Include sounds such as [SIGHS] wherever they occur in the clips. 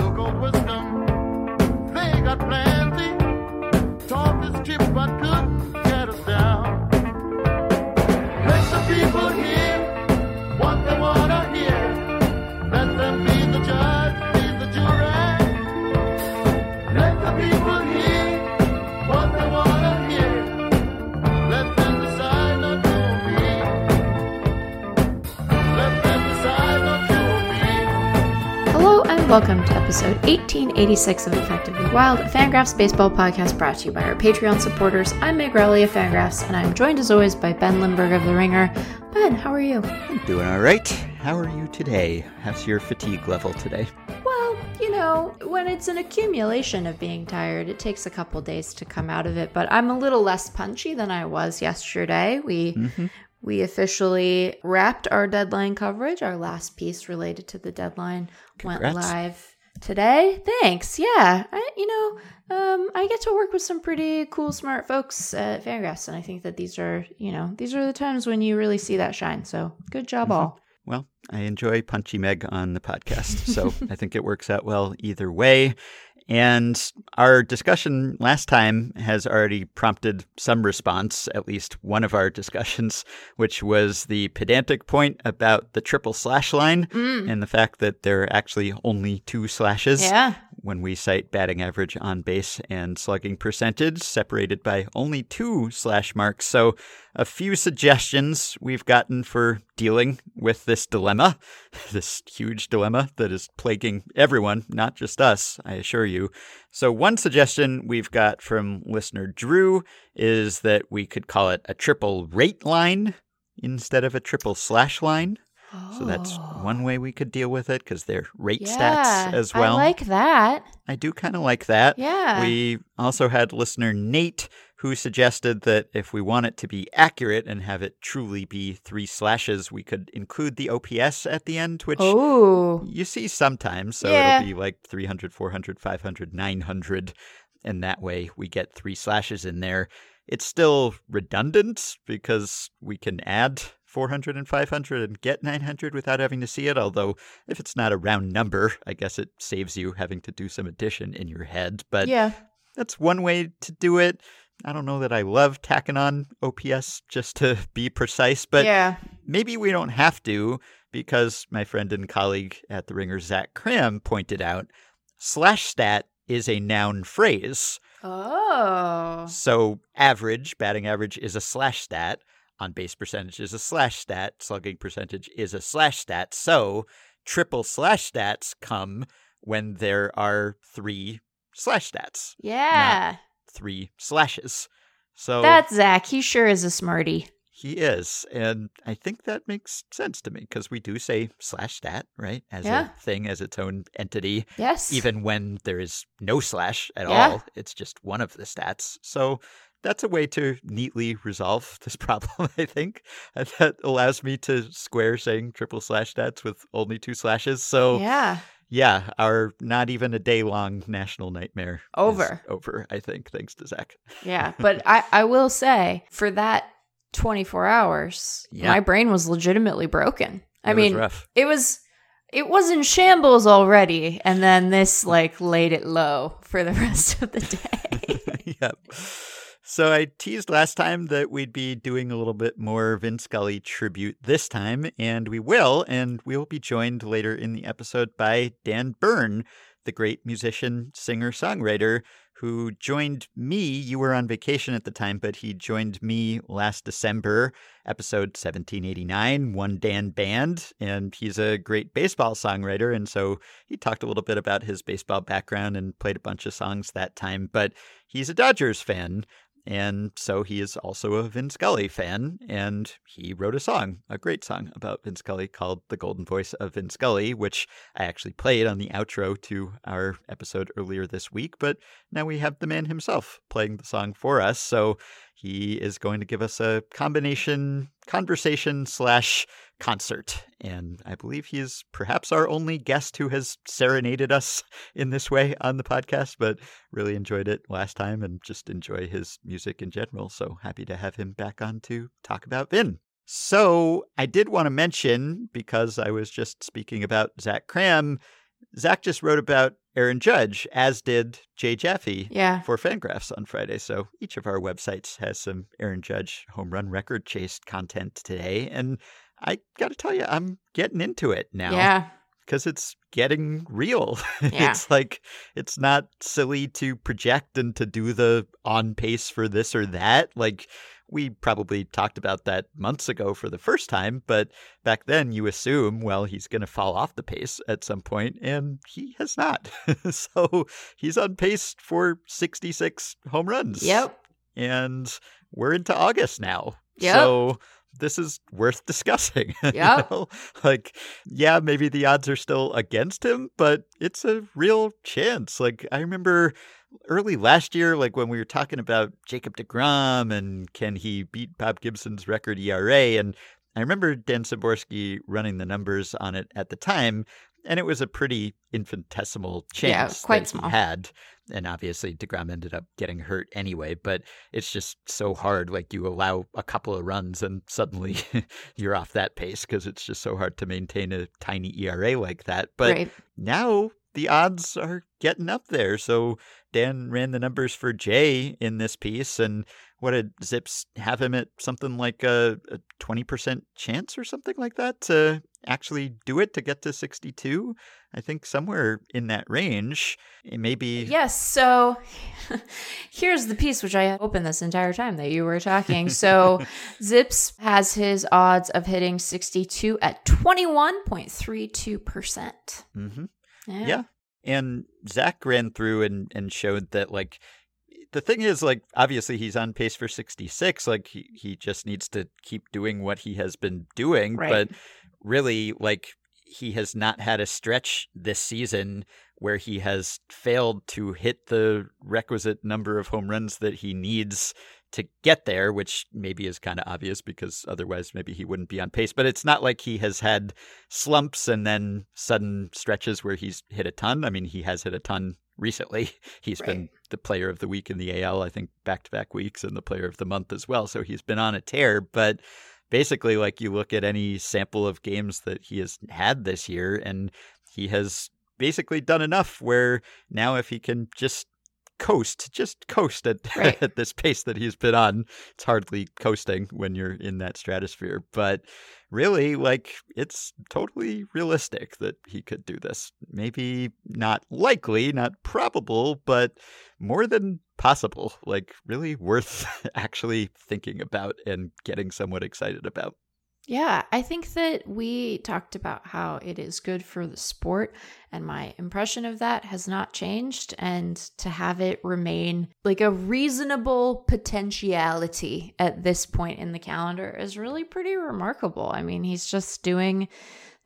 so-called wisdom. They got plenty. Talk is cheap, but welcome to episode 1886 of Effectively Wild, a Fangraphs baseball podcast brought to you by our Patreon supporters. I'm Meg Rowley of Fangraphs, and I'm joined as always by Ben Lindbergh of The Ringer. Ben, how are you? I'm Doing all right. How are you today? How's your fatigue level today? Well, you know, when it's an accumulation of being tired, it takes a couple days to come out of it, but I'm a little less punchy than I was yesterday. We mm-hmm. We officially wrapped our deadline coverage. Our last piece related to the deadline went live today. Thanks. Yeah, I, you know, um, I get to work with some pretty cool, smart folks at Fangraphs, and I think that these are, you know, these are the times when you really see that shine. So, good job, all. Well, I enjoy Punchy Meg on the podcast, so [LAUGHS] I think it works out well either way. And our discussion last time has already prompted some response, at least one of our discussions, which was the pedantic point about the triple slash line mm. and the fact that there are actually only two slashes. Yeah. When we cite batting average on base and slugging percentage, separated by only two slash marks. So, a few suggestions we've gotten for dealing with this dilemma, [LAUGHS] this huge dilemma that is plaguing everyone, not just us, I assure you. So, one suggestion we've got from listener Drew is that we could call it a triple rate line instead of a triple slash line. So that's one oh. way we could deal with it because they're rate stats as well. I like that. I do kind of like that. Yeah. We also had listener Nate who suggested that if we want it to be accurate and have it truly be three slashes, we could include the OPS at the end, which Oh, you see sometimes. So Yeah. it'll be like 300, 400, 500, 900. And that way we get three slashes in there. It's still redundant because we can add 400 and 500 and get 900 without having to see it. Although, if it's not a round number, I guess it saves you having to do some addition in your head. But yeah. that's one way to do it. I don't know that I love tacking on OPS just to be precise, but yeah. maybe we don't have to because my friend and colleague at the Ringer, Zach Kram, pointed out slash stat is a noun phrase. Oh. So average, batting average is a slash stat. On base percentage is a slash stat. Slugging percentage is a slash stat. So triple slash stats come when there are three slash stats, Yeah. three slashes. So That's Zach. He sure is a smarty. He is. And I think that makes sense to me because we do say slash stat, right? As Yeah. a thing, as its own entity, Yes. even when there is no slash at Yeah. all. It's just one of the stats. So that's a way to neatly resolve this [LAUGHS] problem, I think. And that allows me to square saying triple slash stats with only two slashes. So, yeah, Yeah. our not even a day long national nightmare is Over. over, I think, thanks to Zach. Yeah. [LAUGHS] But I, I will say, for that 24 hours, Yeah. my brain was legitimately broken. I It was mean, rough. it was. It was in shambles already, and then this like laid it low for the [LAUGHS] rest of the day. yep. So I teased last time that we'd be doing a little bit more Vin Scully tribute this time, and we will, and we will be joined later in the episode by Dan Bern, the great musician, singer, songwriter, who joined me. You were on vacation at the time, but he joined me last December, episode 1789, One Dan Band, and he's a great baseball songwriter. And so he talked a little bit about his baseball background and played a bunch of songs that time, but he's a Dodgers fan. And so he is also a Vin Scully fan, and he wrote a song, a great song about Vin Scully called The Golden Voice of Vin Scully, which I actually played on the outro to our episode earlier this week. But now we have the man himself playing the song for us. So he is going to give us a combination conversation slash concert. And I believe he is perhaps our only guest who has serenaded us in this way on the podcast, but really enjoyed it last time and just enjoy his music in general. So happy to have him back on to talk about Vin. So I did want to mention, because I was just speaking about Zach Kram, Zach just wrote about Aaron Judge, as did Jay Jaffe Yeah. for Fangraphs on Friday. So each of our websites has some Aaron Judge home run record chase content today. And I got to tell you, I'm getting into it now Yeah. because it's getting real. [LAUGHS] Yeah. it's like, it's not silly to project and to do the on pace for this or that. Like, we probably talked about that months ago for the first time, but back then you assume, well, he's going to fall off the pace at some point, and he has not. [LAUGHS] so he's on pace for 66 home runs. Yep. And we're into August now. Yep. So this is worth discussing. [LAUGHS] you know? Like, yeah, maybe the odds are still against him, but it's a real chance. Like, I remember early last year, like when we were talking about Jacob DeGrom and can he beat Bob Gibson's record ERA. And I remember Dan Szymborski running the numbers on it at the time, and it was a pretty infinitesimal Yeah, chance quite that small. he had. And obviously, DeGrom ended up getting hurt anyway, but it's just so hard. Like, you allow a couple of runs, and suddenly [LAUGHS] you're off that pace because it's just so hard to maintain a tiny ERA like that. But right. now the odds are getting up there. So Dan ran the numbers for Jay in this piece, and what did Zips have him at something like a, a 20% chance or something like that to actually do it to get to 62? I think somewhere in that range. It may be. Yes. So [LAUGHS] here's the piece which I had open this entire time that you were talking. So [LAUGHS] Zips has his odds of hitting 62 at 21.32%. hmm Yeah. Yeah. And Zach ran through and, and showed that like the thing is like obviously he's on pace for 66 like he, he just needs to keep doing what he has been doing Right. but really like he has not had a stretch this season where he has failed to hit the requisite number of home runs that he needs to get there, which maybe is kind of obvious because otherwise maybe he wouldn't be on pace. But it's not like he has had slumps and then sudden stretches where he's hit a ton. I mean, he has hit a ton recently. [LAUGHS] He's been the player of the week in the AL, I think back to back weeks, and the player of the month as well. So he's been on a tear. But basically, like you look at any sample of games that he has had this year, and he has basically done enough where now if he can just coast, just coast at, [LAUGHS] Right. at this pace that he's been on, it's hardly coasting when you're in that stratosphere. But really, like, it's totally realistic that he could do this. Maybe not likely, not probable, but more than possible. Like, really worth [LAUGHS] actually thinking about and getting somewhat excited about. Yeah, I think that we talked about how it is good for the sport, and my impression of that has not changed. And to have it remain like a reasonable potentiality at this point in the calendar is really pretty remarkable. I mean, he's just doing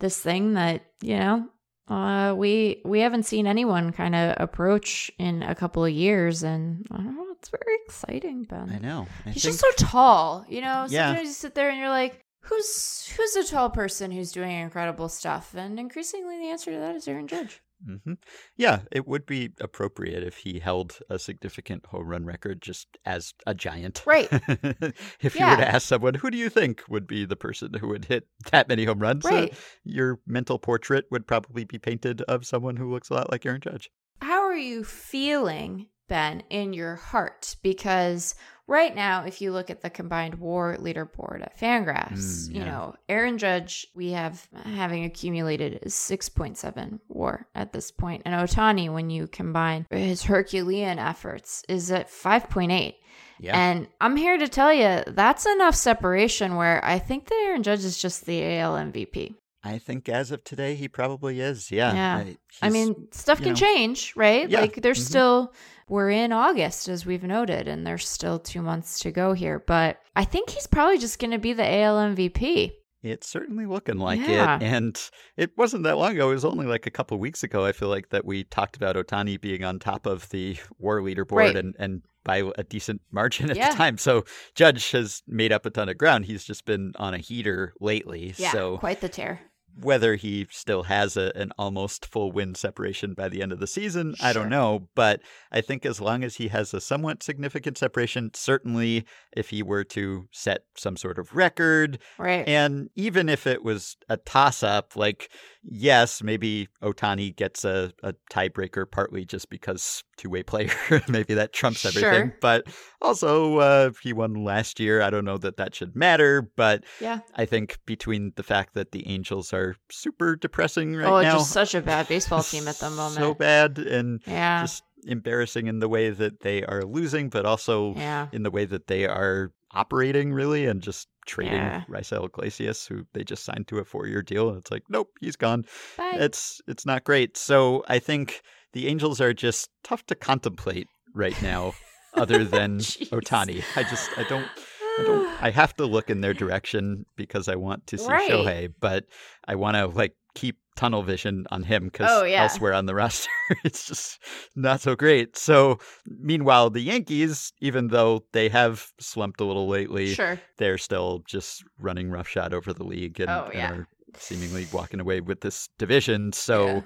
this thing that, you know, uh, we we haven't seen anyone kind of approach in a couple of years, and I don't know, it's very exciting, Ben. I know. I He's think, just so tall, you know. Yeah. Sometimes you sit there and you're like, "Who's who's a tall person who's doing incredible stuff?" And increasingly, the answer to that is Aaron Judge. hmm Yeah, it would be appropriate if he held a significant home run record just as a giant. Right. [LAUGHS] if you were to ask someone, who do you think would be the person who would hit that many home runs? Uh, Right. your mental portrait would probably be painted of someone who looks a lot like Aaron Judge. How are you feeling, Ben, in your heart? Because right now, if you look at the combined war leaderboard at Fangraphs, Mm, you know, Aaron Judge, we have having accumulated is 6.7 war at this point. And Ohtani, when you combine his Herculean efforts, is at 5.8. Yeah. And I'm here to tell you that's enough separation where I think that Aaron Judge is just the AL MVP. I think as of today, he probably is. Yeah. Yeah. I, I mean, stuff can know. change, right? Yeah. Like there's Mhm. still we're in August as we've noted and there's still 2 months to go here, but I think he's probably just going to be the AL MVP. It's certainly looking like Yeah. it. And it wasn't that long ago. It was only like a couple weeks ago, I feel like, that we talked about Ohtani being on top of the [LAUGHS] war leaderboard Right. and, and by a decent margin at Yeah. the time. So Judge has made up a ton of ground. He's just been on a heater lately. Yeah, So quite the tear. Whether he still has a, an almost full win separation by the end of the season, I don't know. But I think as long as he has a somewhat significant separation, certainly if he were to set some sort of record, Right. and even if it was a toss up, like, yes, maybe Ohtani gets a, a tiebreaker partly just because two way player, [LAUGHS] maybe that trumps everything. Sure. But also, uh, he won last year. I don't know that that should matter. But yeah. I think between the fact that the Angels are super depressing right oh, now, just such a bad [LAUGHS] baseball team at the moment. so bad, and yeah. just embarrassing in the way that they are losing, but also yeah. in the way that they are operating really and just trading Yeah. Raisel Iglesias, who they just signed to a four year deal. And it's like, nope, he's gone. Bye. It's it's not great. So I think the Angels are just tough to contemplate right now, other [LAUGHS] than Ohtani. I just I don't I don't [SIGHS] I have to look in their direction because I want to see Right. Shohei, but I want to like keep tunnel vision on him because Oh, yeah. elsewhere on the roster [LAUGHS] it's just not so great. So meanwhile, the Yankees, even though they have slumped a little lately, Sure. they're still just running roughshod over the league and, Oh, and are seemingly walking away with this division. So Yeah.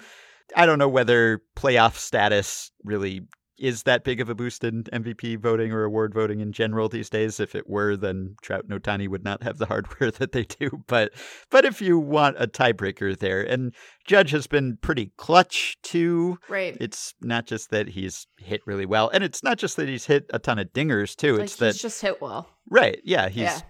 I don't know whether playoff status really is that big of a boost in MVP voting or award voting in general these days. If it were, then Trout and Ohtani would not have the hardware [LAUGHS] that they do. But but if you want a tiebreaker there, and Judge has been pretty clutch too. Right. It's not just that he's hit really well, and it's not just that he's hit a ton of dingers too. like it's he's that just hit well. right, yeah, he's Yeah.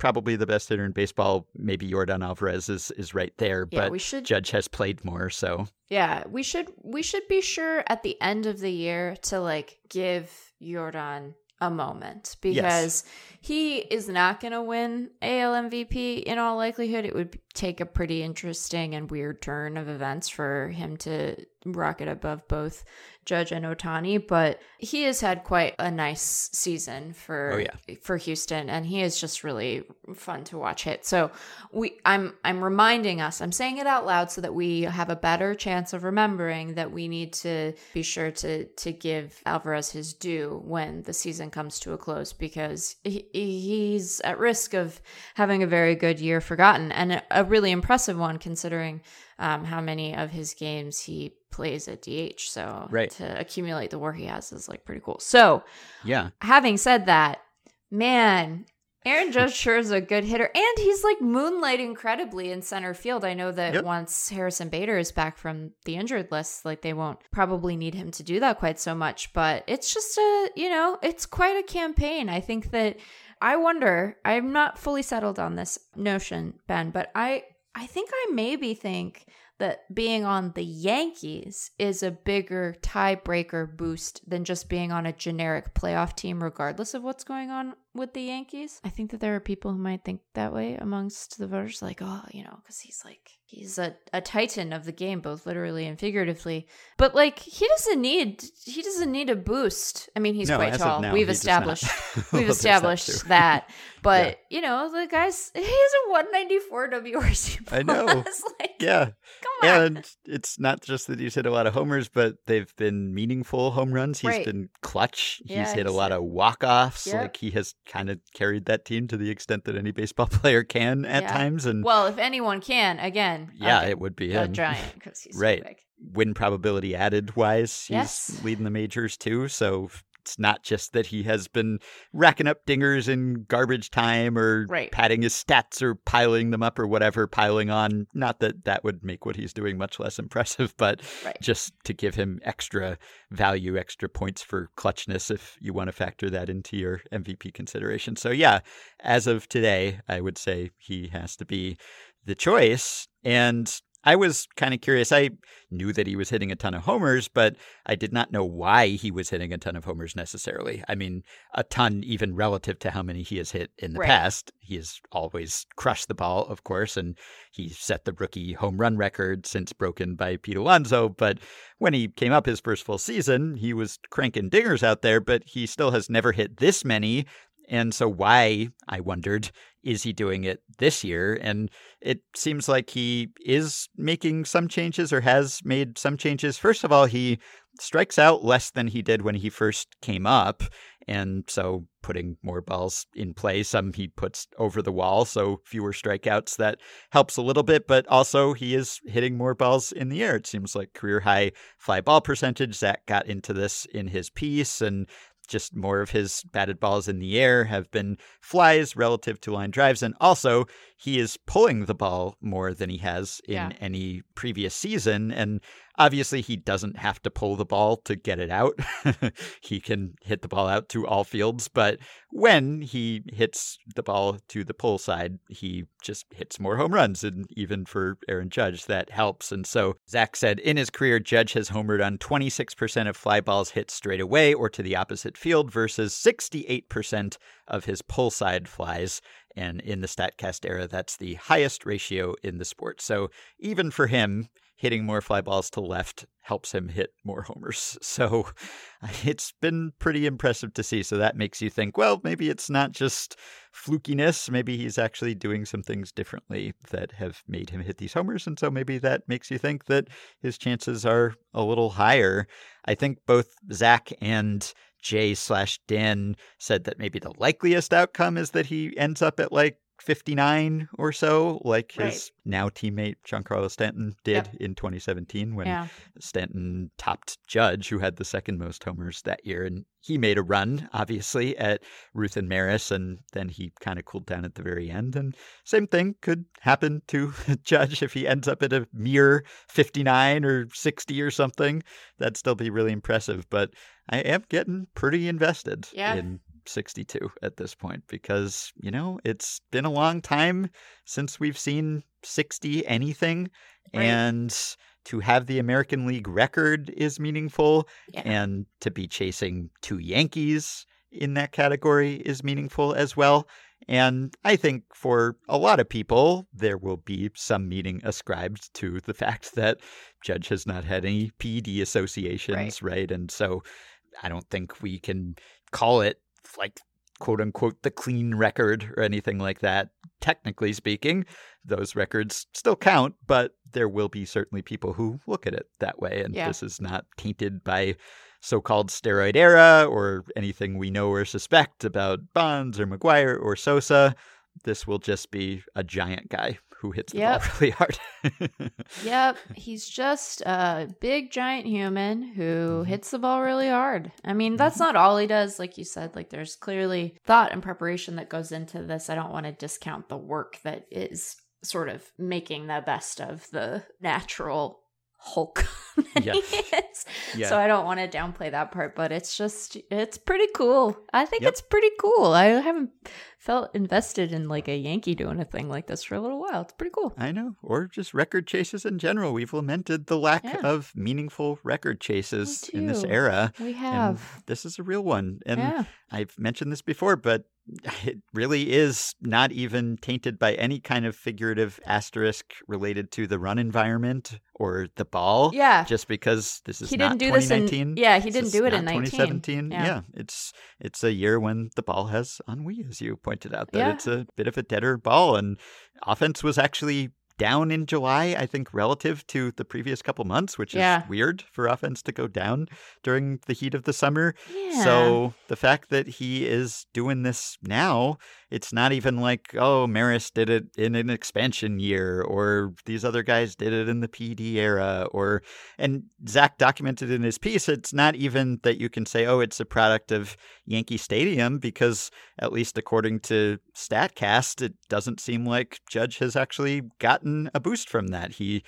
Probably the best hitter in baseball. Maybe Yordan Alvarez is is right there, Yeah, but we should Judge has played more, so Yeah, we should we should be sure at the end of the year to like give Yordan a moment because he is not going to win AL MVP in all likelihood. It would take a pretty interesting and weird turn of events for him to rocket above both Judge and Ohtani, but he has had quite a nice season for Oh, yeah. for Houston and he is just really fun to watch hit. So we I'm I'm reminding us, I'm saying it out loud so that we have a better chance of remembering that we need to be sure to to give Alvarez his due when the season comes to a close because he, he's at risk of having a very good year forgotten and a, a really impressive one considering um, how many of his games he plays at DH. So Right. to accumulate the war he has is like pretty cool. So yeah. having said that, man, Aaron Judge sure is a good hitter, and he's like moonlight incredibly in center field. I know that Yep. once Harrison Bader is back from the injured list, like they won't probably need him to do that quite so much. But it's just a, you know, it's quite a campaign. I think that I wonder. I'm not fully settled on this notion, Ben, but I, I think I maybe think that being on the Yankees is a bigger tiebreaker boost than just being on a generic playoff team, regardless of what's going on with the Yankees. I think that there are people who might think that way amongst the voters, like, oh, you know, because he's like, he's a, a titan of the game, both literally and figuratively. But like, he doesn't need, he doesn't need a boost. I mean, he's No, quite tall. now, We've he does not. established, [LAUGHS] we've there's that established too. that. [LAUGHS] But you know, the guy's [LAUGHS] he has a 194 WRC. I know. plus. like, Yeah. And it's not just that he's hit a lot of homers, but they've been meaningful home runs. He's Right. been clutch. Yeah, he's hit a lot of walk offs. Yep. Like he has kind of carried that team to the extent that any baseball [LAUGHS] player can at Yeah. times. And Well, if anyone can, again, yeah, a, it would be a him. giant because he's so Right. big. Win probability added wise, he's Yes. leading the majors too. So it's not just that he has been racking up dingers in garbage time or Right. padding his stats or piling them up or whatever, piling on. Not that that would make what he's doing much less [LAUGHS] impressive, but Right. just to give him extra value, extra points for clutchness if you want to factor that into your MVP consideration. So, yeah, as of today, I would say he has to be the choice. And I was kind of curious. I knew that he was hitting a ton of homers, but I did not know why he was hitting a ton of homers necessarily. I mean, a ton even relative to how many he has hit in the Right. past. He has always crushed the ball, of course, and he set the rookie home run record since broken by Pete Alonso. But when he came up his first full season, he was cranking dingers out there, but he still has never hit this many. And so, why, I wondered, is he doing it this year? And it seems like he is making some changes or has made some changes. First of all, he strikes out less than he did when he first came up. And so putting more balls in play, some he puts over the wall, so fewer strikeouts. That helps a little bit, but also he is hitting more balls in the air. It seems like career high fly ball percentage. Zach got into this in his piece, and just more of his batted balls in the air have been flies relative to line drives. And also, he is pulling the ball more than he has in Yeah. any previous season. And obviously, he doesn't have to pull the ball to get it out. [LAUGHS] he can hit the ball out to all fields. But when he hits the ball to the pull side, he just hits more home runs. And even for Aaron Judge, that helps. And so Zach said in his career, Judge has homered on 26% of fly balls hit straight away or to the opposite field versus 68% of his pull side flies. And in the StatCast era, that's the highest ratio in the sport. So even for him, hitting more fly balls to left helps him hit more [LAUGHS] homers. So it's been pretty impressive to see. So that makes you think, well, maybe it's not just flukiness. Maybe he's actually doing some things differently that have made him hit these homers. And so maybe that makes you think that his chances are a little higher. I think both Zach and Jay slash Dan said that maybe the likeliest outcome is that he ends up at like 59 or so, like his now teammate Giancarlo Stanton did Yep. in 2017 when Yeah. Stanton topped Judge, who had the second most homers that year. And he made a run, obviously, at Ruth and Maris, and then he kind of cooled down at the very end. And same thing could happen to [LAUGHS] Judge if he ends up at a mere 59 or 60 or something. That'd still be really impressive. But I am getting pretty invested Yeah. in 62 at this point because, you know, it's been a long time since we've seen 60 anything. Right. And to have the American League record is meaningful, Yeah. and to be chasing two Yankees in that category is meaningful as well. And I think for a lot of people, there will be some meaning ascribed to the [LAUGHS] fact that Judge has not had any PED associations, right? And so I don't think we can call it like quote unquote the clean record or anything like that. Technically speaking, those records still count, but there will be certainly people who look at it that way. And Yeah. this is not tainted by so called steroid era or anything we know or suspect about Bonds or McGwire or Sosa. This will just be a giant guy who hits the ball really hard. Yep, [LAUGHS] he's just a big giant human who Mhm. hits the ball really hard. I mean, that's not all he does, like you said. Like, there's clearly thought and preparation that goes into this. I don't want to discount the work that is sort of making the best of the natural Hulk. [LAUGHS] Yeah. Yeah. So I don't want to downplay that part, but it's just it's pretty cool. I think Yep. it's pretty cool. I haven't felt invested in like a Yankee doing a thing like this for a little while. It's pretty cool. I know. Or just record chases in general. We've lamented the lack Yeah. of meaningful record chases in this era. We And have. this is a real one. And yeah. I've mentioned this before, but [LAUGHS] it really is not even tainted by any kind of figurative asterisk related to the run environment or the ball. Yeah. Just because this is he not didn't do this in yeah he didn't do it in 19 2017. Yeah. Yeah. it's it's a year when the ball has ennui, as you pointed out. That Yeah. it's a bit of a deader ball, and offense was actually down in July. I think relative to the previous couple months, which Yeah. is weird for offense to go down during the heat of the summer. yeah So the fact that he is doing this now, it's not even like, oh, Maris did it in an expansion year, or these other guys did it in the PED era, or and Zach documented in his piece, it's not even that you can say, oh, it's a product of Yankee Stadium, because at least according to StatCast, it doesn't seem like Judge has actually gotten a boost from that. He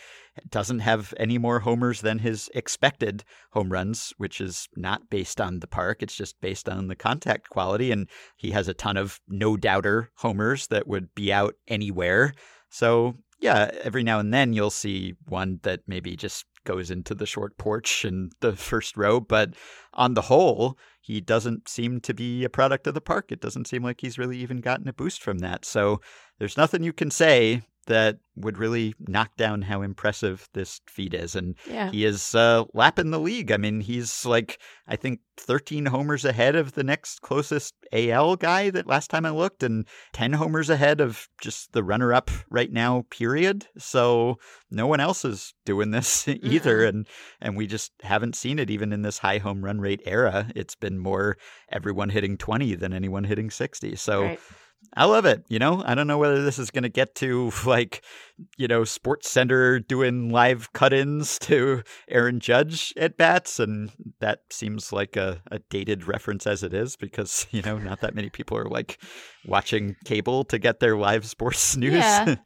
doesn't have any more homers than his expected home runs, which is not based on the park. It's just based on the contact quality. And he has a ton of no doubter homers that would be out anywhere. So, yeah, every now and then you'll see one that maybe just goes into the short porch in the first row. But on the whole, he doesn't seem to be a product of the park. It doesn't seem like he's really even gotten a boost from that. So there's nothing you can say that would really knock down how impressive this feat is. And Yeah. he is uh, lapping the league. I mean, he's like, I think 13 homers ahead of the next closest AL guy that last time I looked, and 10 homers ahead of just the runner up right now, period. So no one else is doing this [LAUGHS] either. And, and we just haven't seen it even in this high home run rate era. It's been more everyone hitting 20 than anyone hitting 60. So. Right. I love it. You know, I don't know whether this is going to get to [LAUGHS] like, you know, Sports Center doing live cut ins to Aaron Judge at bats. And that seems like a, a dated reference as it is because, [LAUGHS] you know, not that many people are like watching cable to get their live sports [LAUGHS] news. Yeah.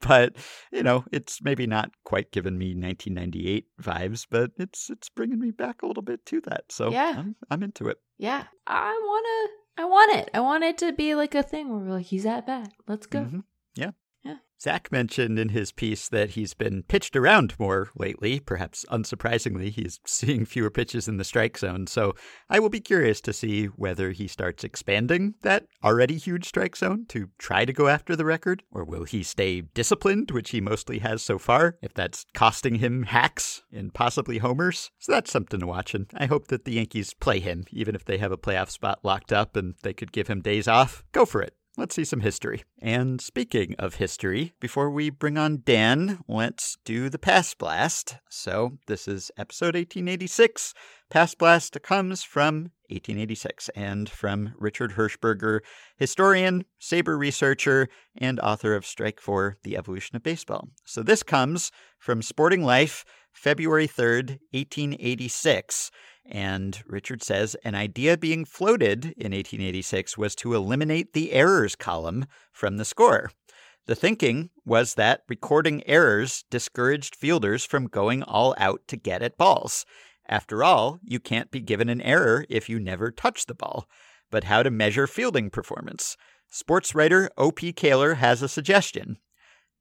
but, you know, it's maybe not quite giving me 1998 vibes, but it's it's bringing me back a little bit to that. So Yeah. I'm, I'm into it. Yeah. I wanna I want it. I want it to be like a thing where we're like, he's at bat. Let's go. Mhm. Yeah. Yeah. Zach mentioned in his piece that he's been pitched around more lately. Perhaps unsurprisingly, he's [LAUGHS] seeing fewer pitches in the strike zone. So I will be curious to see whether he starts expanding that already huge strike zone to try to go after the record, or will he stay disciplined, which he mostly has so far, if that's costing him hacks and possibly homers. So that's something to watch. And I hope that the Yankees play him, even if they have a playoff spot locked up and they could give him days off. Go for it. Let's see some history. And speaking of history, before we bring on Dan, let's do the Past Blast. So this is episode 1886. Past Blast comes from 1886 and from Richard Hershberger, historian, SABR researcher, and author of Strike Four the Evolution of Baseball. So this comes from Sporting Life, February 3rd, 1886. And Richard says an idea being floated in 1886 was to eliminate the errors column from the score. The thinking was that recording errors discouraged fielders from going all out to get at balls. After all, you can't be given an error if you never touch the ball. But how to measure fielding performance? Sports writer O.P. Caylor has a suggestion.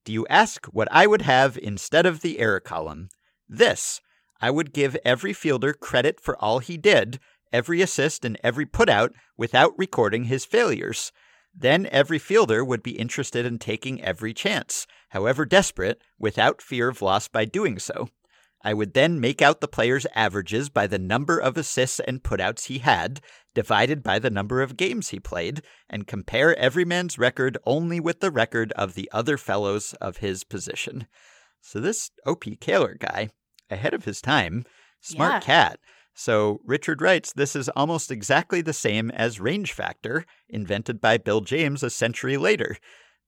Do you ask what I would have instead of the error column? This I would give every fielder credit for all he did, every assist and every putout, without recording his failures. Then every fielder would be interested in taking every chance, however desperate, without fear of loss by doing so. I would then make out the player's averages by the number of assists and putouts he had, divided by the number of games he played, and compare every man's record only with the record of the other fellows of his position. So this O.P. Caylor guy, ahead of his time, smart Yeah. cat. So Richard writes this is almost exactly the same as range factor, invented by Bill James a century later.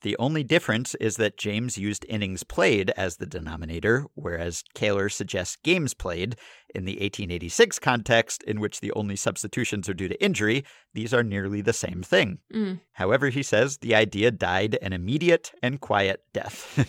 The only difference is that James used innings played as the denominator, whereas Caylor suggests games played. In the 1886 context, in which the only substitutions are due to injury, these are nearly the same thing. Mm. However, he says the idea died an immediate and quiet death.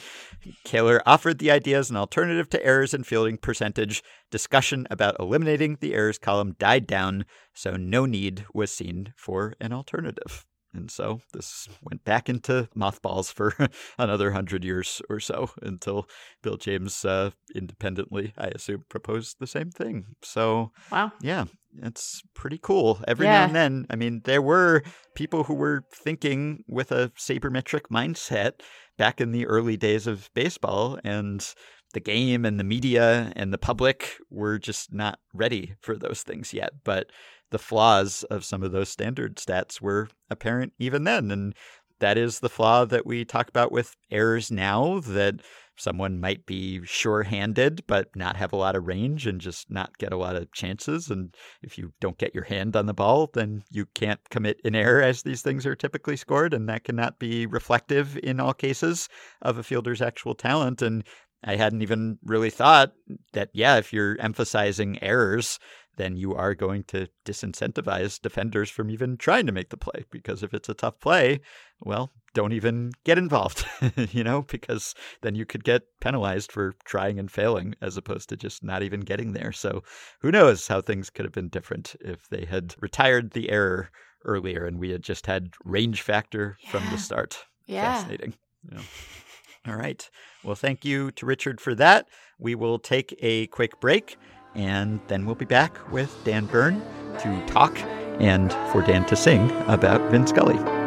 [LAUGHS] Caylor offered the idea as an alternative to errors in fielding percentage. Discussion about eliminating the errors column died down, so no need was seen for an alternative. And so this went back into mothballs for [LAUGHS] another hundred years or so until Bill James uh, independently, I assume, proposed the same thing. So Wow. yeah, it's pretty cool. Every Yeah. now and then, I mean, there were people who were thinking with a sabermetric mindset back in the early days of baseball, and the game and the media and the public were just not ready for those things yet. But the flaws of some of those standard stats were apparent even then. And that is the flaw that we talk about with errors now that someone might be sure handed but not have a lot of range and just not get a lot of chances. And if you don't get your hand on the ball, then you can't commit an error as these things are typically scored. And that cannot be reflective in all cases of a fielder's actual talent. And I hadn't even really thought that, yeah, if you're emphasizing errors, then you are going to disincentivize defenders from even trying to make the play. Because if it's a tough play, well, don't even get involved, [LAUGHS] you know, because then you could get penalized for trying and failing as opposed to just not even getting there. So who knows how things could have been different if they had retired the error earlier and we had just had range factor from the start. Yeah. Fascinating. Yeah. [LAUGHS] All right. Well, thank you to Richard for that. We will take a quick break and then we'll be back with Dan Bern to talk and for Dan to sing about Vin Scully.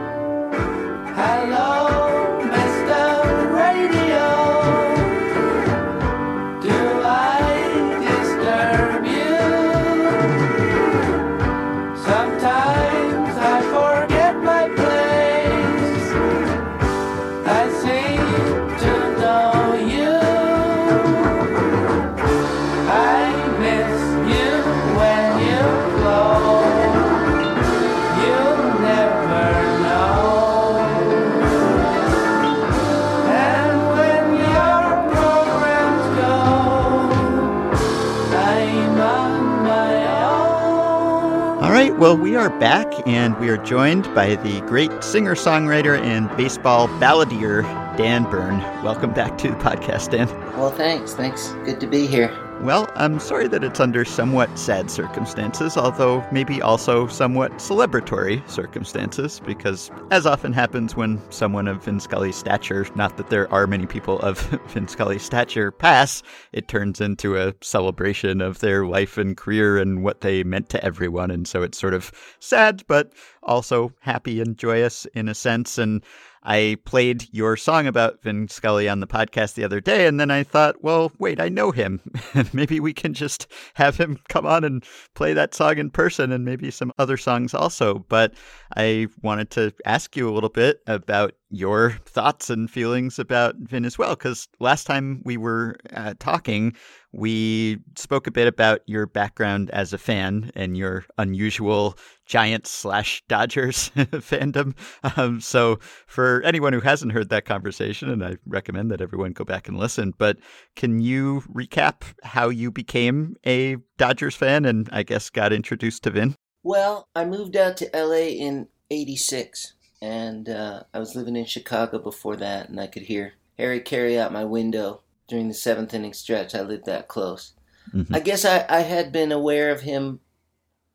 Well, we are back and we are joined by the great singer songwriter and baseball balladeer, Dan Bern. Welcome back to the podcast, Dan. Well, thanks. Thanks. Good to be here. Well, I'm sorry that it's under somewhat sad circumstances, although maybe also somewhat celebratory circumstances, because as often happens when someone of Vin Scully's stature, not that there are many people of [LAUGHS] Vin Scully's stature, pass, it turns into a celebration of their life and career and what they meant to everyone. And so it's sort of sad, but also happy and joyous in a sense. And I played your song about Vin Scully on the podcast the other day, and then I thought, well, wait, I know him. [LAUGHS] maybe we can just have him come on and play that song in person and maybe some other songs also. But I wanted to ask you a little bit about your thoughts and feelings about Vin as well, because last time we were uh, talking, we spoke a bit about your background as a fan and your unusual Giants slash Dodgers [LAUGHS] fandom. Um, so, for anyone who hasn't heard that conversation, and I recommend that everyone go back and listen, but can you recap how you became a Dodgers fan and I guess got introduced to Vin? Well, I moved out to LA in 86, and uh, I was living in Chicago before that, and I could hear Harry Caray out my window during the seventh inning stretch. I lived that close. Mhm. I guess I, I had been aware of him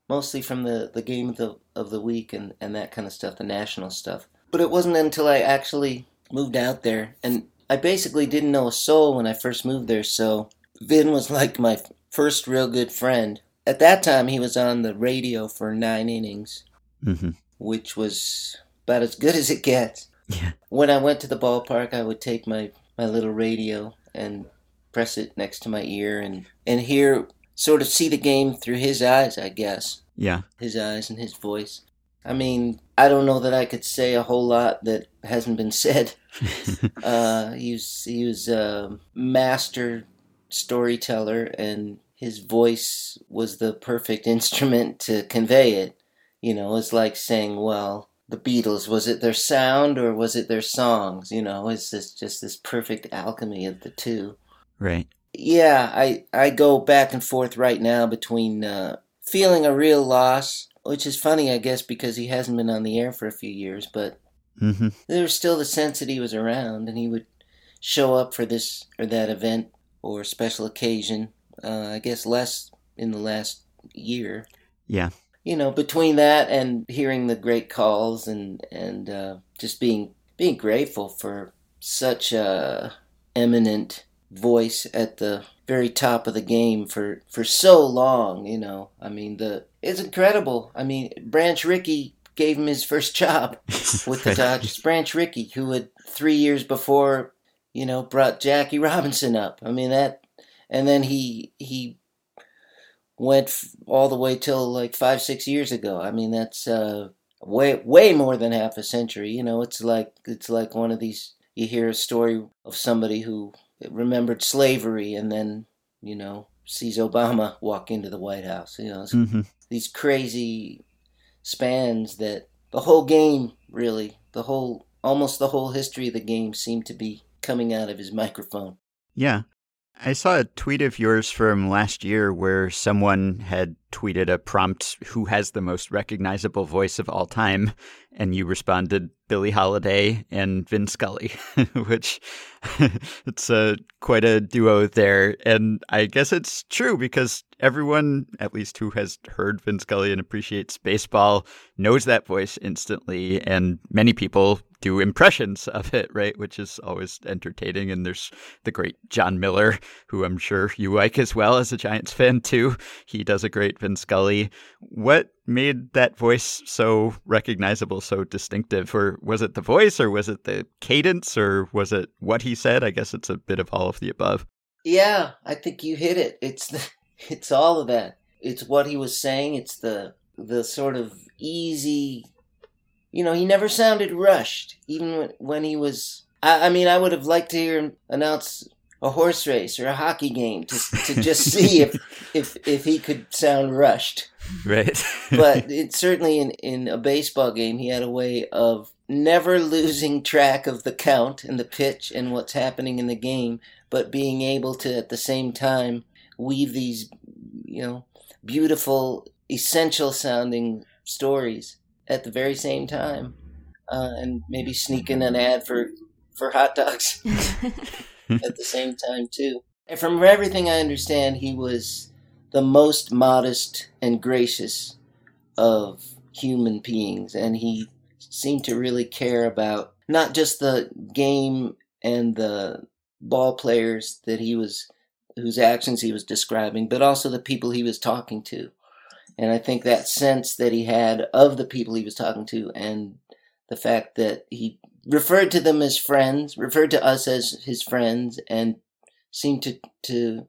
mostly from the, the game of the, of the week and, and that kind of stuff, the national stuff. But it wasn't until I actually moved out there, and I basically didn't know a soul when I first moved there, so Vin was like my first real good friend. At that time, he was on the radio for nine innings, hmm which was about as good as it gets. Yeah. When I went to the ballpark, I would take my, my little radio and press it next to my ear and, and hear, sort of see the game through his eyes, I guess. Yeah. His eyes and his voice. I mean, I don't know that I could say a whole lot that hasn't been said. [LAUGHS] Uh, he was he was a master storyteller, and his voice was the perfect instrument to convey it. You know, it's like saying, well, the Beatles was it their sound or was it their songs? You know, it's this just this perfect alchemy of the two. right. Yeah, I I go back and forth right now between uh, feeling a real loss, which is funny, I guess, because he hasn't been on the air for a few years, but mm-hmm. there was still the sense that he was around and he would show up for this or that event or special occasion. Uh, I guess less in the last year. Yeah. You know, between that and hearing the great calls and and uh, just being being grateful for such a eminent voice at the very top of the game for for so long. You know, I mean the it's incredible. I mean Branch Rickey gave him his first job [LAUGHS] with the Dodgers. Branch Rickey, who had three years before, you know, brought Jackie Robinson up. I mean that, and then he he went f- all the way till like five six years ago. I mean that's uh, way way more than half a century. You know, it's like it's like one of these. You hear a story of somebody who remembered slavery and then you know sees Obama [LAUGHS] walk into the White House. You know, it's hmm these crazy spans that the whole game really the whole almost the whole history of the game seemed to be coming out of his microphone Yeah. I saw a tweet of yours from last year where someone had tweeted a prompt, Who has the most recognizable voice of all time? And you responded, Billie Holiday and Vin Scully, [LAUGHS] which [LAUGHS] it's a, quite a duo there. And I guess it's true because everyone, at least who has heard Vin Scully and appreciates baseball, knows that voice instantly. And many people do impressions of it, right? Which is always entertaining. And there's the great Jon Miller, who I'm sure you like as well as a Giants fan too. He does a great Vin Scully. What made that voice so recognizable, so distinctive? Or was it the voice, or was it the cadence, or was it what he said? I guess it's a bit of all of the above. yeah i think you hit it it's the, it's all of that it's what he was saying it's the the sort of easy you know he never sounded rushed even when, when he was I, I mean i would have liked to hear him announce a horse race or a hockey game to, to just [LAUGHS] see if, if if he could sound rushed Right. but it certainly in, in a baseball game he had a way of never losing track of the count and the pitch and what's happening in the game but being able to at the same time weave these you know beautiful essential sounding stories at the very same time, uh, and maybe sneak in an ad for for hot dogs [LAUGHS] at the same time too. And from everything I understand, he was the most modest and gracious of human beings, and he seemed to really care about not just the game and the ball players that he was whose actions he was describing, but also the people he was talking to. And I think that sense that he had of the people he was talking to and the fact that he referred to them as friends, referred to us as his friends, and seemed to, to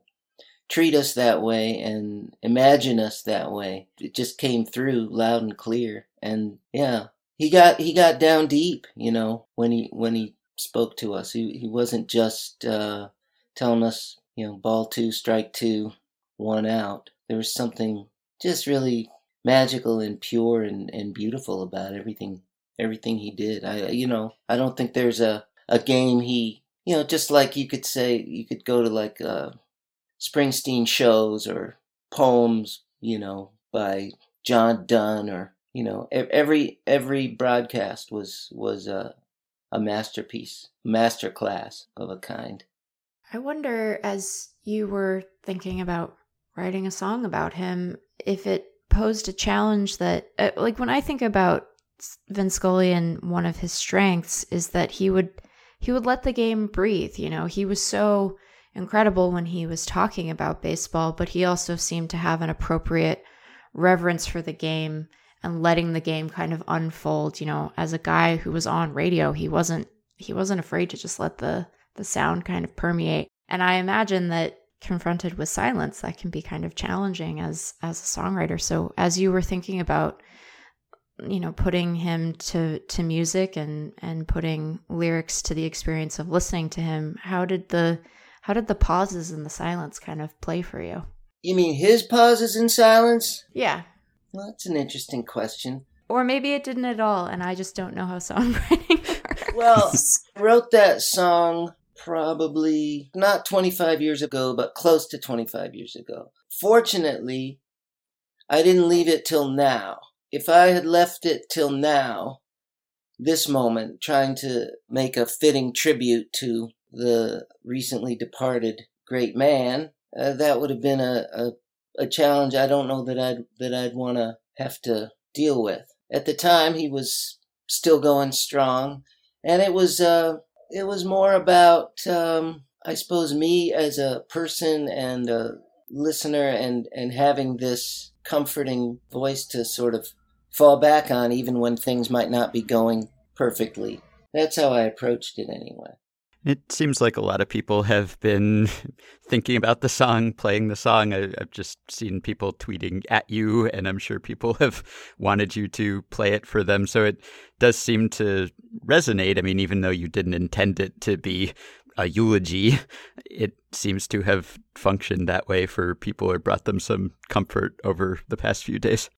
treat us that way and imagine us that way. It just came through loud and clear. And yeah, he got he got down deep, you know, when he when he spoke to us. He he wasn't just uh, telling us, you know, ball two, strike two, one out. There was something just really magical and pure and, and beautiful about everything everything he did. I you know, I don't think there's a, a game he you know, just like you could say you could go to like uh Springsteen shows or poems, you know, by John Donne or you know every every broadcast was was a a masterpiece, master class of a kind. I wonder, as you were thinking about writing a song about him, if it posed a challenge that, uh, like, when I think about Vin Scully and one of his strengths is that he would he would let the game breathe. You know, he was so incredible when he was talking about baseball, but he also seemed to have an appropriate reverence for the game and letting the game kind of unfold. You know, as a guy who was on radio, he wasn't he wasn't afraid to just let the the sound kind of permeate. And I imagine that confronted with silence, that can be kind of challenging as as a songwriter. So as you were thinking about you know putting him to to music and and putting lyrics to the experience of listening to him how did the how did the pauses and the silence kind of play for you You mean his pauses and silence? yeah Well, that's an interesting question. or maybe it didn't at all and i just don't know how [LAUGHS] songwriting works Well, I wrote that song probably not 25 years ago, but close to 25 years ago. Fortunately, I didn't leave it till now. If I had left it till now, this moment, trying to make a fitting tribute to the recently departed great man, uh, that would have been a, a, a challenge I don't know that I'd, that I'd want to have to deal with. At the time, he was still going strong, and it was, uh, it was more about, um, I suppose, me as a person and a listener and, and having this comforting voice to sort of fall back on even when things might not be going perfectly. That's how I approached it anyway. It seems like a lot of people have been [LAUGHS] thinking about the song, playing the song. I, I've just seen people tweeting at you, and I'm sure people [LAUGHS] have wanted you to play it for them. So it does seem to resonate. I mean, even though you didn't intend it to be a eulogy, [LAUGHS] it seems to have functioned that way for people or brought them some comfort over the past few days.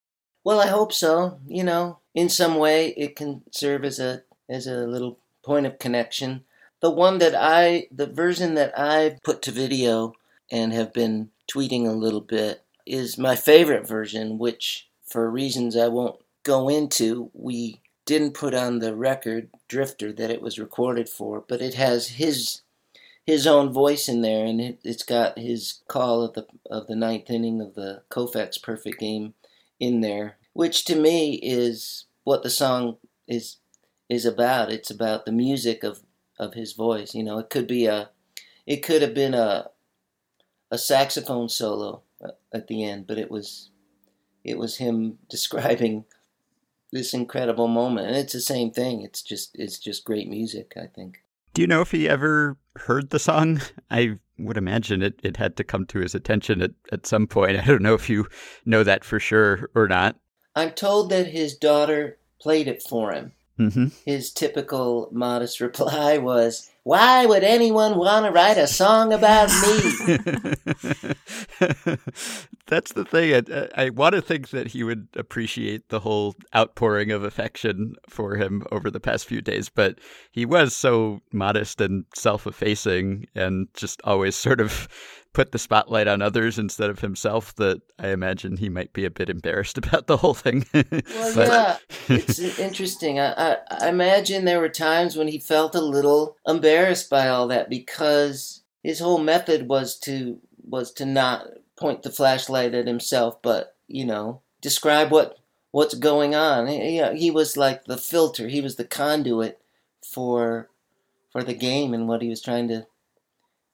Well, I hope so. You know, in some way, it can serve as a as a little point of connection. The one that I, the version that I put to video and have been tweeting a little bit is my favorite version, which for reasons I won't go into, we didn't put on the record Drifter that it was recorded for, but it has his his own voice in there, and it, it's got his call of the of the ninth inning of the Koufax perfect game in there, which to me is what the song is is about. It's about the music of of his voice. You know, it could be a, it could have been a, a saxophone solo uh, at the end, but it was, it was him [LAUGHS] describing this incredible moment, and it's the same thing. It's just, it's just great music. I think. Do you know if he ever heard the song? [LAUGHS] I would imagine it, it had to come to his attention at, at some point. I don't know if you know that for sure or not. I'm told that his daughter played it for him. Hmm His typical modest reply was, Why would anyone want to write a song about me? [LAUGHS] That's the thing. I, I want to think that he would appreciate the whole outpouring of affection for him over the past few days, but he was so modest and self effacing and just always [LAUGHS] sort of put the spotlight on others instead of himself that I imagine he might be a bit embarrassed [LAUGHS] about the whole thing. Well, But- yeah, it's interesting. I, I, I imagine there were times when he felt a little embarrassed by all that because his whole method was to was to not point the flashlight at himself, but you know, describe what what's going on. He, he was like the filter. He was the conduit for for the game and what he was trying to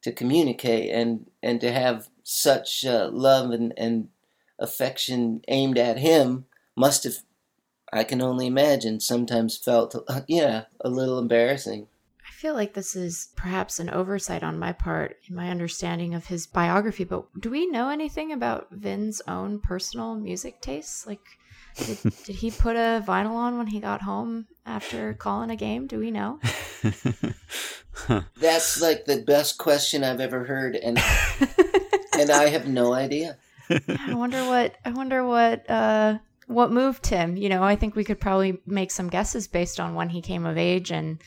to communicate and and to have such uh, love and, and affection aimed at him must have I can only imagine sometimes felt [LAUGHS] yeah a little embarrassing. I feel like this is perhaps an oversight on my part in my understanding of his biography, but do we know anything about Vin's own personal music tastes? Like, did, [LAUGHS] did he put a vinyl on when he got home after calling a game? Do we know? [LAUGHS] That's like the best question I've ever heard and [LAUGHS] and I have no idea. I wonder what I wonder what uh what moved him. You know, I think we could probably make some guesses based on when he came of age and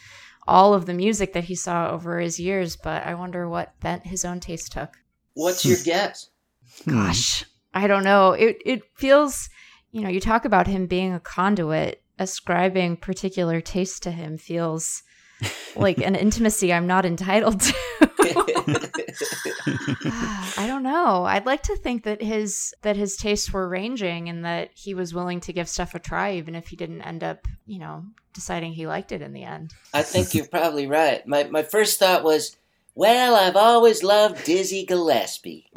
all of the music that he saw over his years, but I wonder what bent his own taste took. What's your hmm. guess? Gosh, I don't know. It it feels, you know, you talk about him being a conduit, ascribing particular taste to him feels like an intimacy I'm not entitled to. [LAUGHS] [SIGHS] I don't know. I'd like to think that his that his tastes were ranging and that he was willing to give stuff a try even if he didn't end up, you know, deciding he liked it in the end. I think you're probably right. My my first thought was, well, I've always loved Dizzy Gillespie, [LAUGHS] [LAUGHS]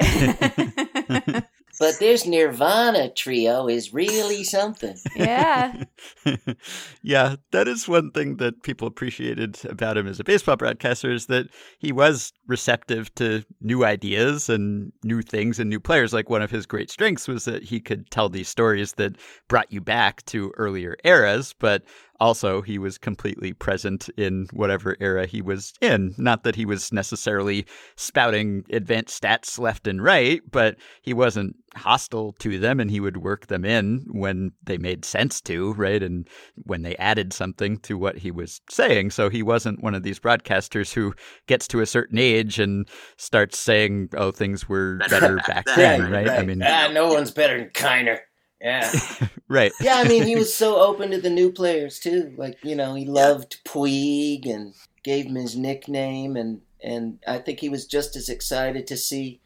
but this Nirvana trio is really something. yeah. [LAUGHS] yeah, that is one thing that people appreciated about him as a baseball broadcaster is that he was receptive to new ideas and new things and new players. Like one of his great strengths was that he could tell these stories that brought you back to earlier eras, but also he was completely present in whatever era he was in. Not that he was necessarily spouting advanced stats left and right, but he wasn't hostile to them and he would work them in when they made sense to, right? And when they added something to what he was saying. So he wasn't one of these broadcasters who gets to a certain age and starts saying, oh, things were better back [LAUGHS] then, right? I mean, ah, no one's better than Kiner. Yeah. [LAUGHS] right. yeah, I mean, he was [LAUGHS] so open to the new players too. Like, you know, he loved Puig and gave him his nickname, and and I think he was just as excited to see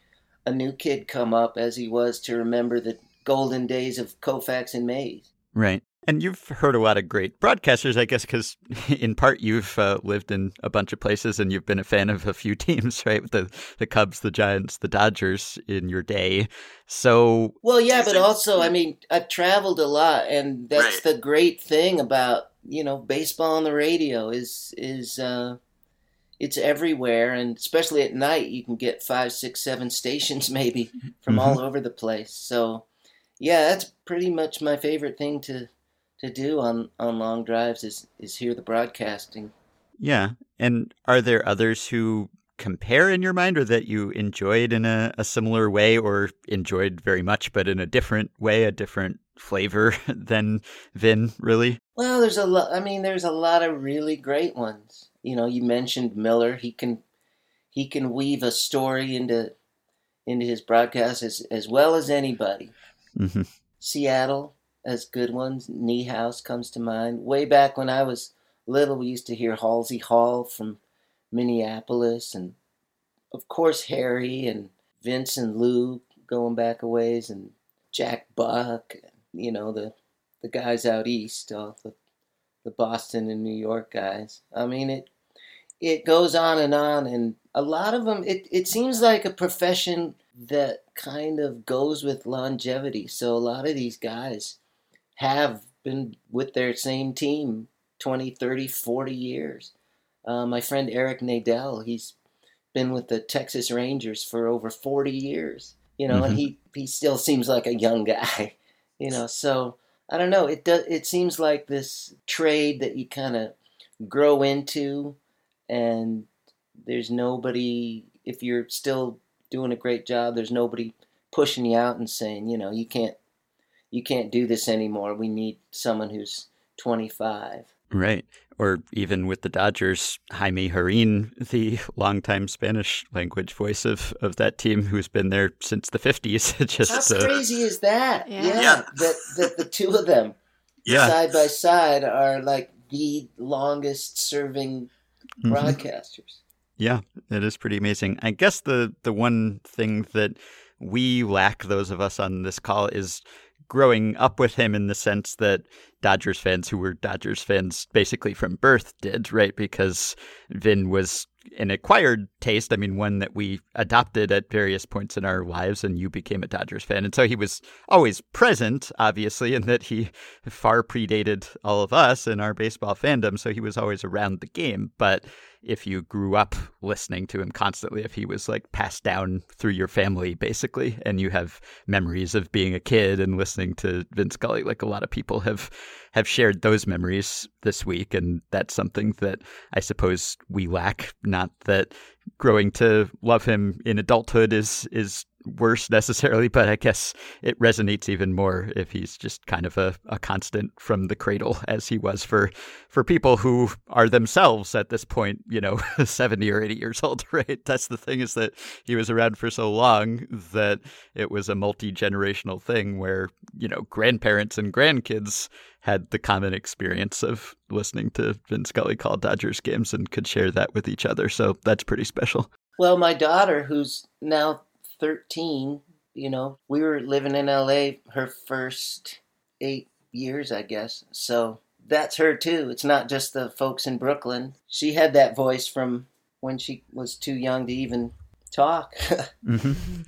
a new kid come up as he was to remember the golden days of Koufax and Mays. Right. And you've heard a lot of great broadcasters, I guess, because [LAUGHS] in part you've uh, lived in a bunch of places and you've been a fan of a few [LAUGHS] teams, right? The the Cubs, the Giants, the Dodgers in your day. So Well, yeah, but also, I mean, I've traveled a lot, and that's the great thing about you know baseball on the radio is is uh, it's everywhere, and especially at night, you can get five, six, seven stations [LAUGHS] maybe from all over the place. So, yeah, that's pretty much my favorite thing to to do on on long drives is is hear the broadcasting. yeah. And are there others who compare in your mind or that you enjoyed in a, a similar way or enjoyed very much but in a different way, a different flavor [LAUGHS] than Vin, really? Well, there's a lot. I mean, there's a lot of really great ones. You know, you mentioned Miller. He can he can weave a story into into his broadcast as as well as anybody. Mm-hmm. Seattle has good ones. Niehaus comes to mind. Way back when I was little, we used to hear Halsey Hall from Minneapolis, and of course Harry and Vince and Lou going back a ways, and Jack Buck. And, you know the the guys out east, all the the Boston and New York guys. I mean it. It goes on and on, and a lot of them. It it seems like a profession that kind of goes with longevity. So a lot of these guys have been with their same team 20, 30, 40 years. Uh, my friend Eric Nadel, he's been with the Texas Rangers for over 40 years. You know, Mhm. and he, he still seems like a young [LAUGHS] guy. You know, so I don't know. It does. It seems like this trade that you kind of grow into, and there's nobody if you're still doing a great job. There's nobody pushing you out and saying, you know, you can't you can't do this anymore. We need someone who's 25. Right. Or even with the Dodgers, Jaime Jarrín, the longtime Spanish language voice of, of that team who's been there since the 50s. [LAUGHS] Just How uh, crazy is that? Yeah. Yeah. Yeah. That, that the two of them Yeah. side by side are like the longest serving Mhm. broadcasters. Yeah, it is pretty amazing. I guess the the one thing that we lack, those of us on this call, is growing up with him in the sense that Dodgers fans who were Dodgers fans basically from birth did, right? Because Vin was an acquired taste. I mean, one that we adopted at various points in our lives, and you became a Dodgers fan. And so he was always present, obviously, in that he far predated all of us in our baseball fandom. So he was always around the game. But if you grew up listening to him constantly, if he was like passed down through your family, basically, and you have memories of being a kid and listening to Vin Scully, like a lot of people have have shared those memories this week, and that's something that I suppose we lack. Not that growing to love him in adulthood is is worse necessarily, but I guess it resonates even more if he's just kind of a, a constant from the cradle as he was for for people who are themselves at this point, you know, [LAUGHS] 70 or 80 years old, [LAUGHS] right? That's the thing is that he was around for so long that it was a multi-generational thing where, you know, grandparents and grandkids had the common experience of listening to Vin Scully call Dodgers games and could share that with each other. So that's pretty special. Well, my daughter, who's now 13, you know, we were living in LA her first eight years, I guess. So that's her too. It's not just the folks in Brooklyn. She had that voice from when she was too young to even talk. [LAUGHS] Mm-hmm.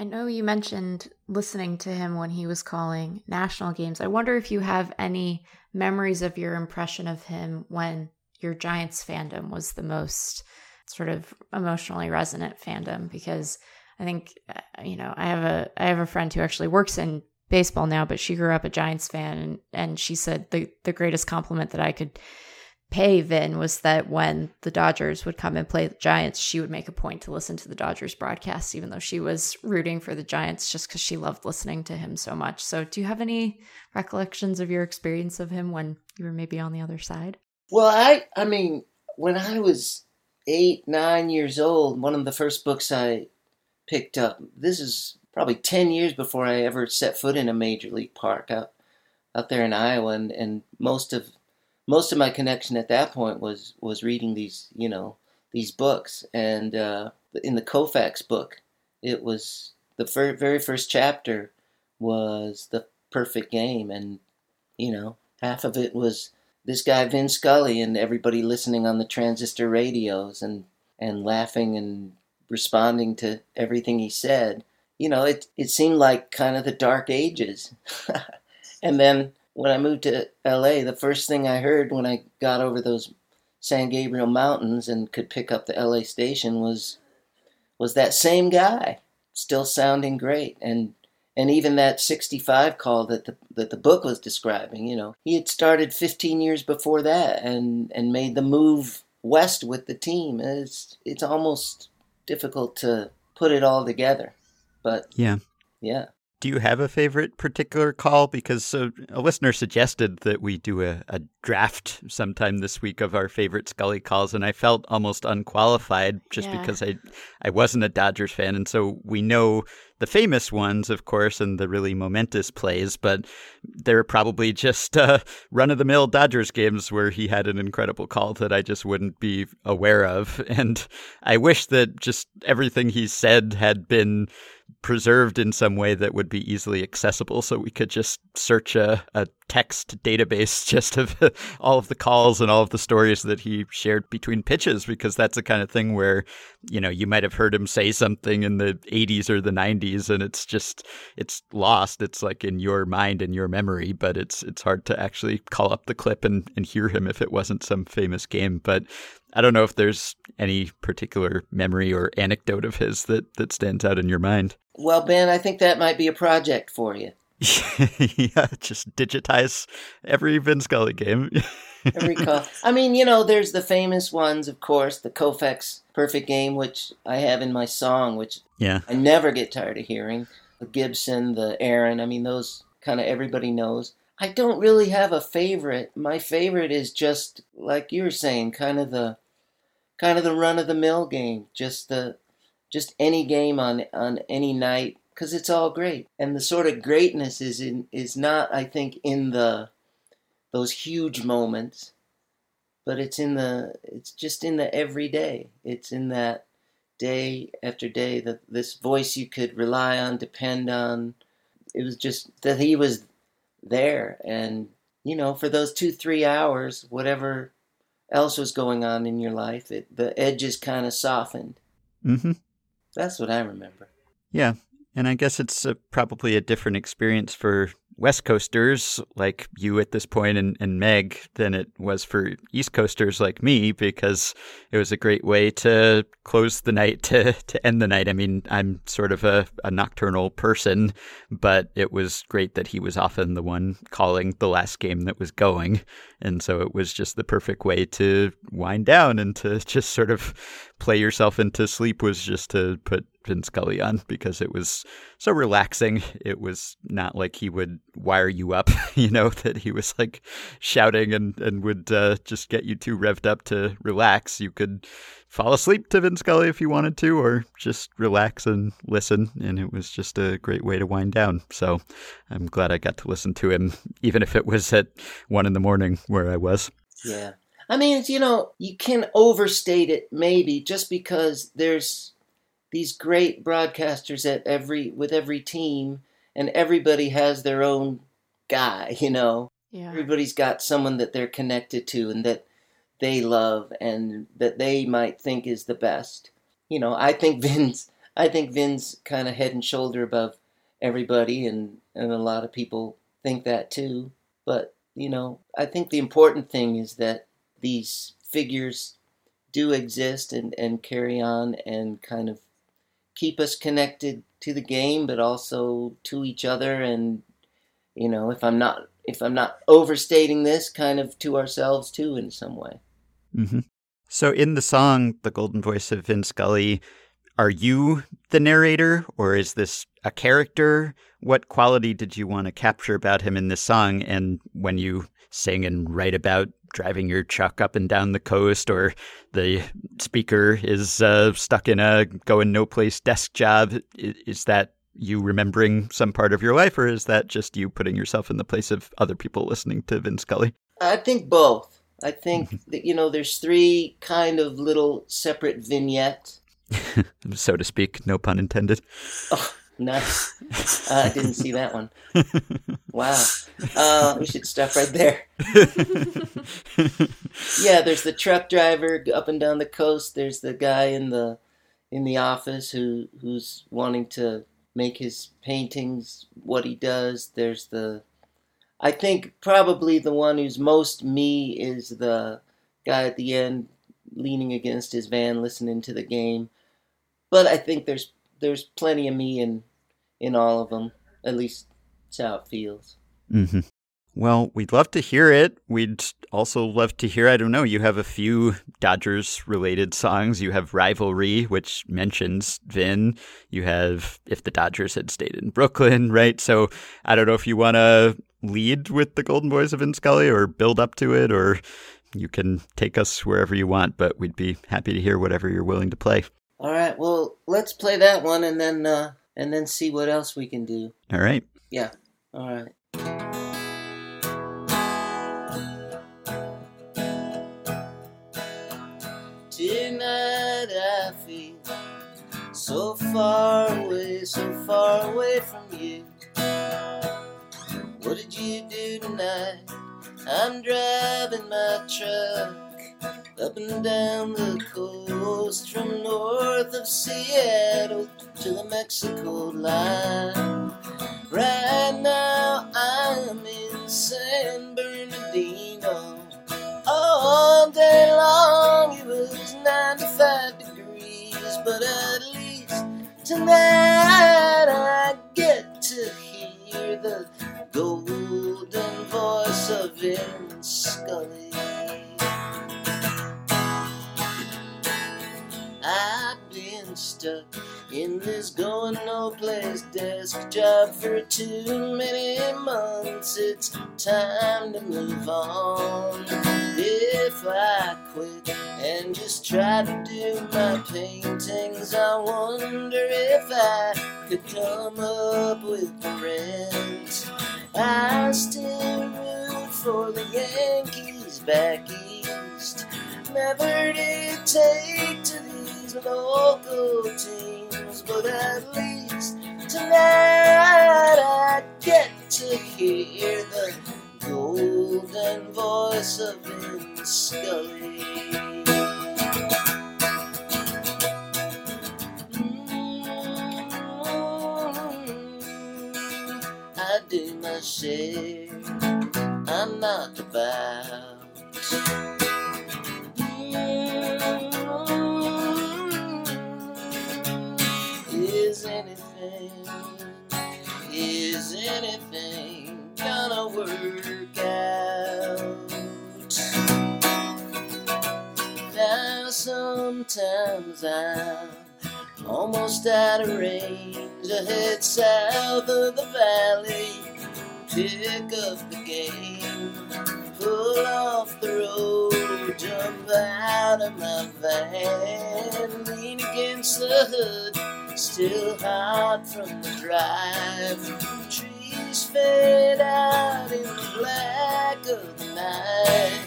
I know you mentioned listening to him when he was calling national games. I wonder if you have any memories of your impression of him when your Giants fandom was the most sort of emotionally resonant fandom because I think uh, you know, I have a I have a friend who actually works in baseball now, but she grew up a Giants fan and and she said the the greatest compliment that I could pay Vin was that when the Dodgers would come and play the Giants, she would make a point to listen to the Dodgers broadcast, even though she was rooting for the Giants just because she loved listening to him so much. So, do you have any recollections of your experience of him when you were maybe on the other side? well, I, I mean, when I was eight, nine years old, one of the first books I picked up, this is probably 10 years before I ever set foot in a major league park out, out there in Iowa. And, and most of, most of my connection at that point was, was reading these, you know, these books. And, uh, in the Koufax book, it was the fir- very first chapter was the perfect game. And, you know, half of it was this guy Vin Scully and everybody listening on the transistor radios and and laughing and responding to everything he said. You know, it it seemed like kind of the dark ages. [LAUGHS] and then when I moved to LA, the first thing I heard when I got over those San Gabriel Mountains and could pick up the LA station was was that same guy, still sounding great and and even that 65 call that the that the book was describing you know he had started 15 years before that and and made the move west with the team it's it's almost difficult to put it all together but Yeah. yeah Do you have a favorite particular call? Because uh, a listener suggested that we do a, a draft sometime this week of our favorite Scully calls, and I felt almost unqualified just Yeah. because I I wasn't a Dodgers fan, and so we know the famous ones, of course, and the really momentous plays, but there are probably just uh, run of the mill Dodgers games where he had an incredible call that I just wouldn't be aware of, and I wish that just everything he said had been preserved in some way that would be easily accessible. So we could just search a, a text database [LAUGHS] just of all of the calls and all of the stories that he shared between pitches because that's the kind of thing where you know you might have heard him say something in the 80s or the 90s and it's just it's lost. It's like in your mind and your memory but it's it's hard to actually call up the clip and, and hear him if it wasn't some famous game. But I don't know if there's any particular memory or anecdote of his that, that stands out in your mind. well ben i think that might be a project for you [LAUGHS] yeah, just digitize every Vin Scully game. Every [LAUGHS] call. I mean, you know, there's the famous ones, of course, the Koufax Perfect Game, which I have in my song, which yeah. I never get tired of hearing. The Gibson, the Aaron, I mean, those kind of everybody knows. I don't really have a favorite. My favorite is just like you were saying, kind of the kind of the run of the mill game, just the just any game on on any night because it's all great. And the sort of greatness is in is not, I think, in the those huge moments, but it's in the it's just in the everyday. It's in that day after day that this voice you could rely on, depend on. It was just that he was there, and you know, for those two three hours, whatever else was going on in your life, it, the edges kind of softened. Mm-hmm. That's what I remember. Yeah, and I guess it's a, probably a different experience for West Coasters like you at this point and, and Meg than it was for East Coasters like me because it was a great way to close the night [LAUGHS] to, to end the night. I mean, I'm sort of a, a nocturnal person, but it was great that he was often the one calling the last game that was going. And so it was just the perfect way to wind down and to [LAUGHS] just sort of play yourself into sleep was just to put Vin Scully on because it was so relaxing. It was not like he would wire you up, [LAUGHS] you know, that he was like shouting and, and would uh, just get you too revved up to relax. You could fall asleep to Vin Scully if you wanted to, or just relax and listen. And it was just a great way to wind down. So I'm glad I got to listen to him, even if it was at one in the morning where I was. Yeah. I mean, you know, you can overstate it maybe just because there's these great broadcasters at every with every team and everybody has their own guy, you know. Yeah. Everybody's got someone that they're connected to and that they love and that they might think is the best. You know, I think Vin's I think Vin's kind of head and shoulder above everybody and and a lot of people think that too. But, you know, I think the important thing is that these figures do exist and, and carry on and kind of keep us connected to the game but also to each other and you know if i'm not if i'm not overstating this kind of to ourselves too in some way Mm-hmm. So, in the song, The Golden Voice of Vin Scully, are you the narrator or is this a character? What quality did you want to capture about him in this song? And when you sing and write about driving your truck up and down the coast, or the speaker is uh, stuck in a going no place desk job, is that you remembering some part of your life, or is that just you putting yourself in the place of other people listening to Vin Scully? i think both. I think that you know there's three kind of little separate vignettes. [LAUGHS] So to speak, no pun intended. oh nice [LAUGHS] uh, i didn't see that one wow [LAUGHS] uh, we should stop right there [LAUGHS] yeah, there's the truck driver up and down the coast. There's the guy in the in the office who who's wanting to make his paintings what he does. There's the I think probably the one who's most me is the guy at the end leaning against his van listening to the game. But I think there's there's plenty of me in in all of them. At least that's how it feels. Mm-hmm. Well, we'd love to hear it. We'd also love to hear, I don't know, you have a few Dodgers related songs. You have Rivalry, which mentions Vin. You have If the Dodgers Had Stayed in Brooklyn, right? So I don't know if you want to lead with the Golden Voice of Vin Scully or build up to it, or you can take us wherever you want, but we'd be happy to hear whatever you're willing to play. All right, well, let's play that one and then uh, and then see what else we can do. All right. Yeah. All right. Tonight I feel so far away, so far away from you. What did you do tonight? I'm driving my truck up and down the coast from north of Seattle to the Mexico line. Right now I'm in San Bernardino. All day long it was 95 degrees, but at least tonight I get to hear the golden voice of Vin Scully. Job for too many months. It's time to move on. If I quit and just try to do my paintings, I wonder if I could come up with the rent. I still root for the Yankees back east. Never did take to these local teams, but at least tonight I get to hear the golden voice of Vin Scully. Mm, I do my share. I'm not about. Work out? Now sometimes I'm almost out of range. I head south of the valley, pick up the game, pull off the road, jump out of my van, lean against the hood, still hot from the drive. Fade out in the black of the night.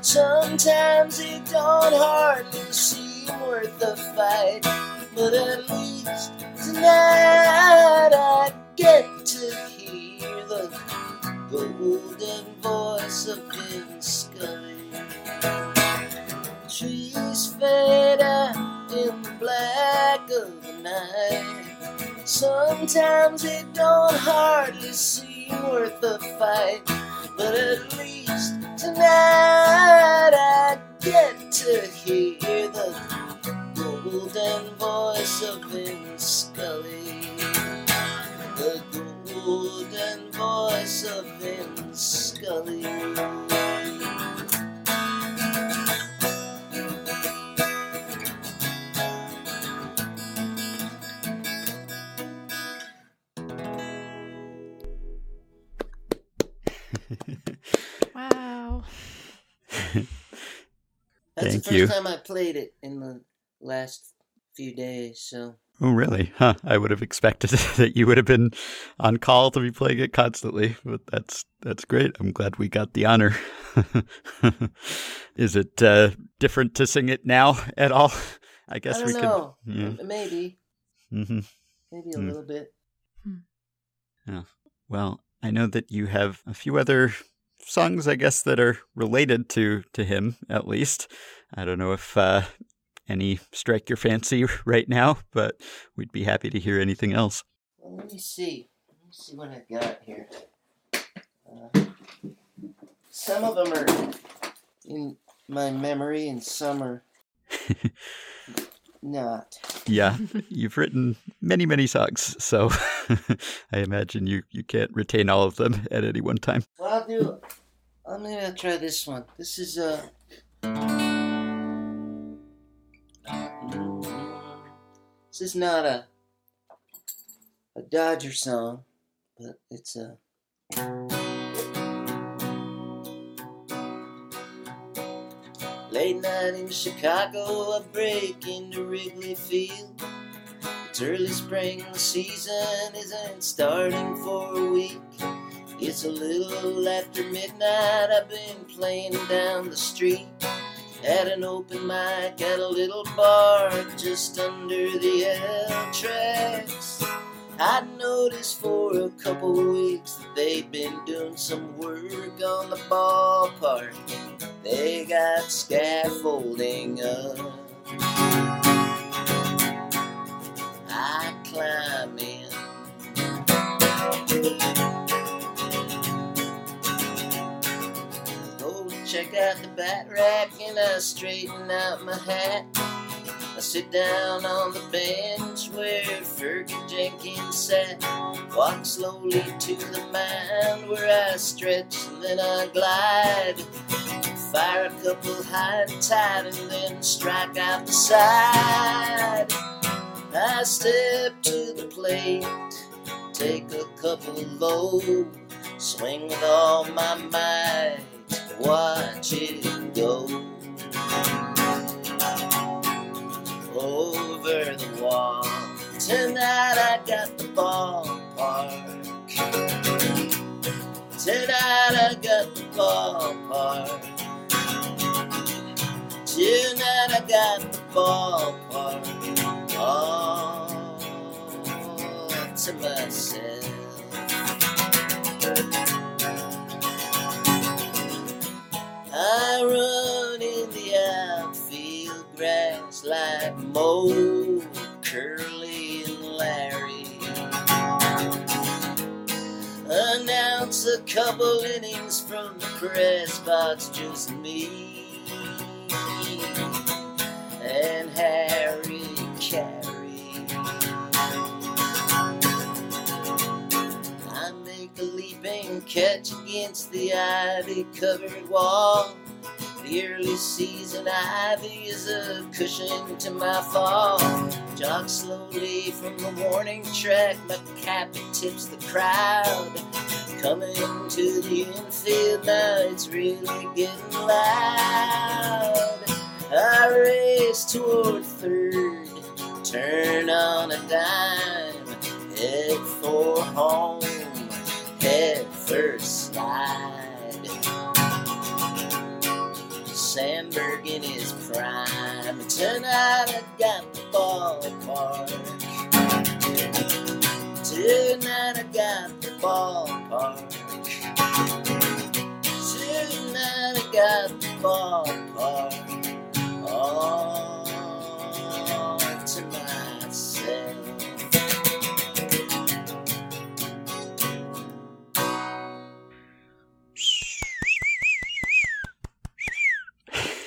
Sometimes it don't hardly seem worth the fight, but at least tonight I get to hear the golden voice of Vin Scully. Trees fade out in the black of the night. Sometimes it don't hardly seem worth the fight, but at least tonight I get to hear the golden voice of Vin Scully. The golden voice of Vin Scully. That's Thank the first you. time I played it in the last few days, so Oh, really? Huh. I would have expected [LAUGHS] that you would have been on call to be playing it constantly, but that's that's great. I'm glad we got the honor. [LAUGHS] Is it uh, different to sing it now at all? [LAUGHS] I guess I don't we know. could. Yeah. M- Maybe, hmm maybe a Hmm. little bit. Yeah. Well, I know that you have a few other songs, I guess, that are related to to him. At least, I don't know if uh, any strike your fancy right now, but we'd be happy to hear anything else. Well, let me see. Let me see what I've got here. Uh, some of them are in my memory, and some are [LAUGHS] not. Yeah, you've written many, many songs, so [LAUGHS] I imagine you, you can't retain all of them at any one time. Well, I'll do. I'm gonna try this one. This is uh, This is not a a Dodger song, but it's a. Late night in Chicago, I break into Wrigley Field. It's early spring, the season isn't starting for a week. It's a little after midnight, I've been playing down the street at an open mic at a little bar just under the L tracks. I'd noticed for a couple weeks that they'd been doing some work on the ballpark. They got scaffolding up. I climb in. Check out the bat rack and I straighten out my hat. I sit down on the bench where Fergie Jenkins sat. Walk slowly to the mound where I stretch and then I glide. Fire a couple high and tight and then strike out the side. I step to the plate, take a couple low, swing with all my might, watch it go over the wall. Tonight I got the ballpark. Tonight I got the ballpark. Tonight I got the ballpark. All to myself. I run in the outfield grass like Moe, Curly, and Larry. Announce a couple innings from the press box, just me and Harry Caray. Catch against the ivy covered wall. The early season ivy is a cushion to my fall. Jog slowly from the warning track, my cap tips the crowd. Coming to the infield now, it's really getting loud. I race toward third, turn on a dime, head for home, head first slide. Sandberg in his prime. Tonight I got the ballpark. Tonight I got the ballpark. Tonight I got the ballpark.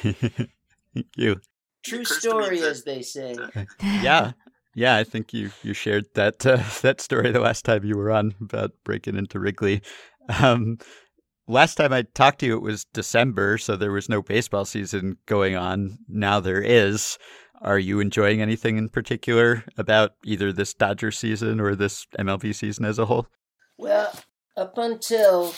Thank you. True occurs to me story, as they say. [LAUGHS] Yeah. Yeah, I think you you shared that uh, [LAUGHS] that story the last time you were on about breaking into Wrigley. Um, last time I talked to you, it was December, so there was no baseball season going on. Now there is. Are you enjoying anything in particular about either this Dodger season or this MLB season as a whole? Well, up until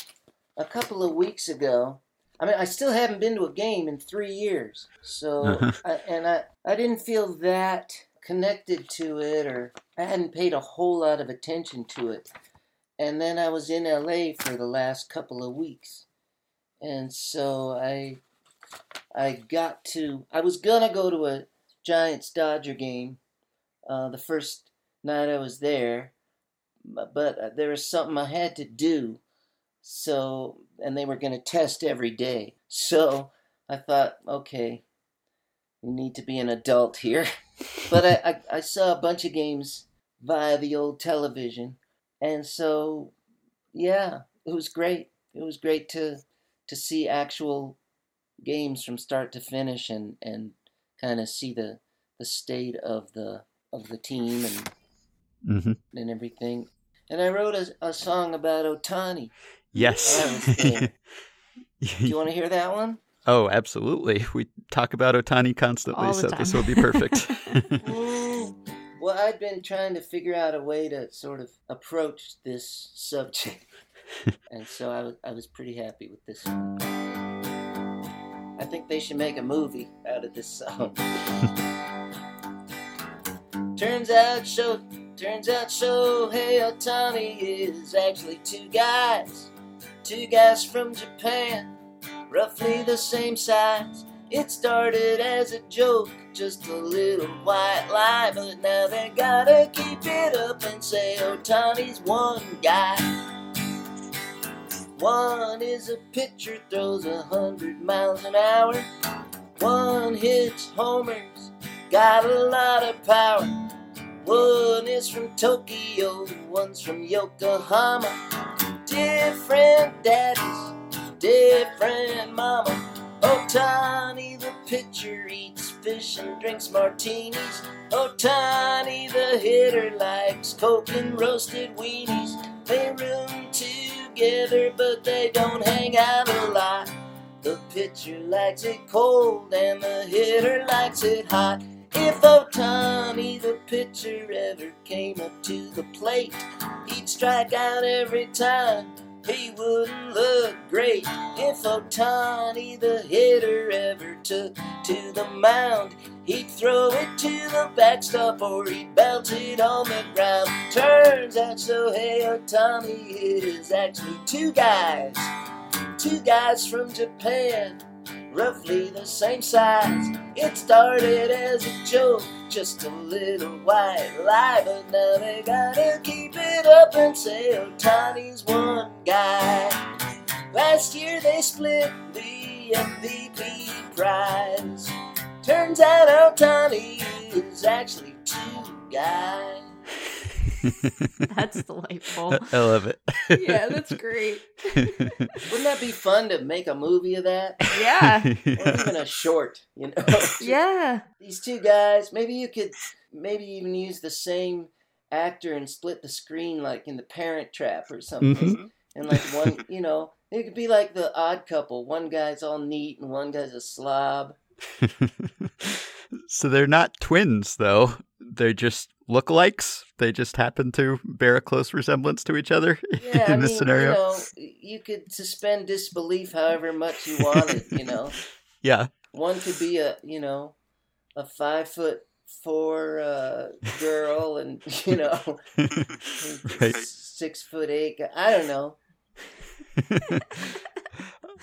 a couple of weeks ago, I mean, I still haven't been to a game in three years. So, Uh-huh. [LAUGHS] I, and I, I didn't feel that connected to it, or I hadn't paid a whole lot of attention to it. And then I was in LA for the last couple of weeks, and so I, I got to. I was gonna go to a Giants Dodger game, uh, the first night I was there, but but uh, there was something I had to do. So, and they were going to test every day. So I thought, okay, we need to be an adult here. [LAUGHS] but I, I, I saw a bunch of games via the old television. And so, yeah, it was great. It was great to, to see actual games from start to finish and, and kind of see the, the state of the, of the team and hmm and everything. And I wrote a, a song about Ohtani. Yes. [LAUGHS] Do you want to hear that one? oh, absolutely. We talk about Ohtani constantly, so time. this will be perfect. [LAUGHS] [LAUGHS] Well, I've been trying to figure out a way to sort of approach this subject, and so I was I was pretty happy with this one. I think they should make a movie out of this song. turns out, show turns out, so hey, Ohtani is actually two guys, two guys from Japan, roughly the same size. It started as a joke, just a little white lie, but now they gotta keep it up and say oh, Ohtani's one guy. One is a pitcher, throws a hundred miles an hour. One hits homers, got a lot of power. One is from Tokyo, one's from Yokohama. Different daddies, different mama. Oh, Ohtani the pitcher eats fish and drinks martinis. Oh, Ohtani, the hitter, likes coke and roasted weenies. They room together, but they don't hang out a lot. The pitcher likes it cold and the hitter likes it hot. If Ohtani, the pitcher, ever came up to the plate, he'd strike out every time. He wouldn't look great if Ohtani, the hitter, ever took to the mound. He'd throw it to the backstop or he'd belt it on the ground. Turns out Shohei Ohtani is actually two guys, two guys from Japan roughly the same size. It started as a joke, just a little white lie, but now they gotta keep it up and say Ohtani's one guy. Last year they split the MVP prize. Turns out Ohtani is actually two guys. [LAUGHS] That's [LAUGHS] delightful. I love it. yeah, that's great. [LAUGHS] Wouldn't that be fun to make a movie of that? Yeah. Or even a short, you know? Yeah. These two guys, maybe you could maybe even use the same actor and split the screen like in the Parent Trap or something. Mhm. And like one, you know, it could be like the odd couple. One guy's all neat and one guy's a slob. So they're not twins, though. They're just lookalikes. They just happen to bear a close resemblance to each other [LAUGHS] Yeah, I in this mean, scenario. you know, you could suspend disbelief however much you wanted, you [LAUGHS] know. Yeah. One could be a, you know, a five foot four uh, girl and, [LAUGHS] you know, right. six foot eight. I don't know.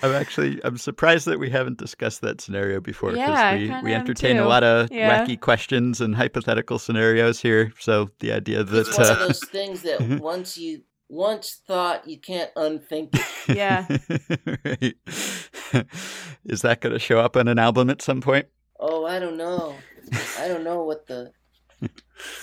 I'm actually I'm surprised that we haven't discussed that scenario before Yeah, we, we entertain a lot of Yeah. wacky questions and hypothetical scenarios here. So the idea that It's one of uh, those things that [LAUGHS] once you once thought you can't unthink it. [LAUGHS] Yeah. right. [LAUGHS] is that going to show up on an album at some point? Oh, I don't know. I don't know what the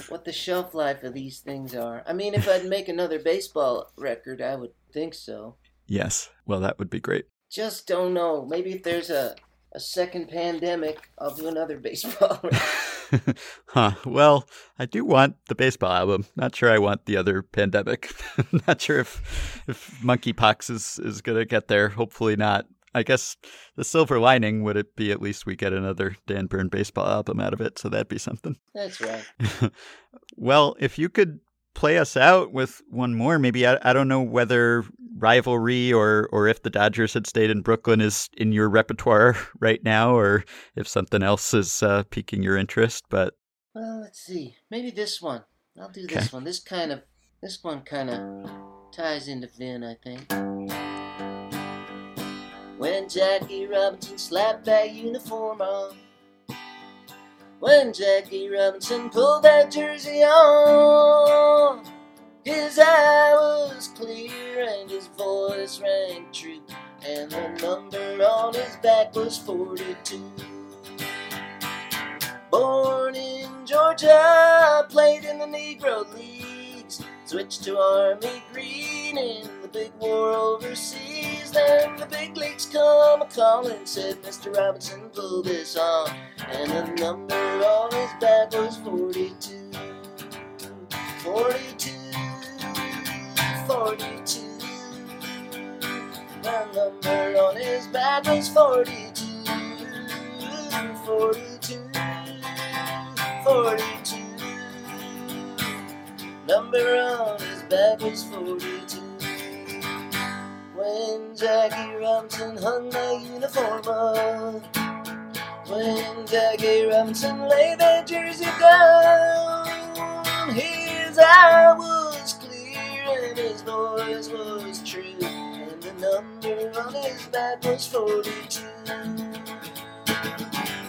what the shelf life of these things are. I mean, if I'd make another baseball record, I would think so. Yes. Well, that would be great. Just don't know. Maybe if there's a a second pandemic, I'll do another [LAUGHS] baseball [LAUGHS] huh. Well, I do want the baseball album. Not sure I want the other pandemic. [LAUGHS] not sure if if monkeypox is is gonna get there. Hopefully not. I guess the silver lining would it be at least we get another Dan Bern baseball album out of it, so that'd be something. That's right. well, if you could play us out with one more, maybe I, I don't know whether rivalry or or if the Dodgers had stayed in Brooklyn is in your repertoire [LAUGHS] right now, or if something else is uh, piquing your interest. But Well, let's see. Maybe this one. I'll do Okay. this one. This kind of this one kind of ties into Vin, I think. When Jackie Robinson slapped that uniform on. When Jackie Robinson pulled that jersey on. His eye was clear and his voice rang true. And the number on his back was 42. Born in Georgia, played in the Negro Leagues, switched to Army Green in the big war overseas. Then the big leagues come a calling, said Mr. Robinson, pull this on. And the number on his back was 42. 42. 42. The number on his back was 42. 42. 42. Number on his back was 42. When Jackie Robinson hung the uniform up. When Jackie Robinson laid that jersey down. His eye was clear and his voice was true. And the number on his back was 42.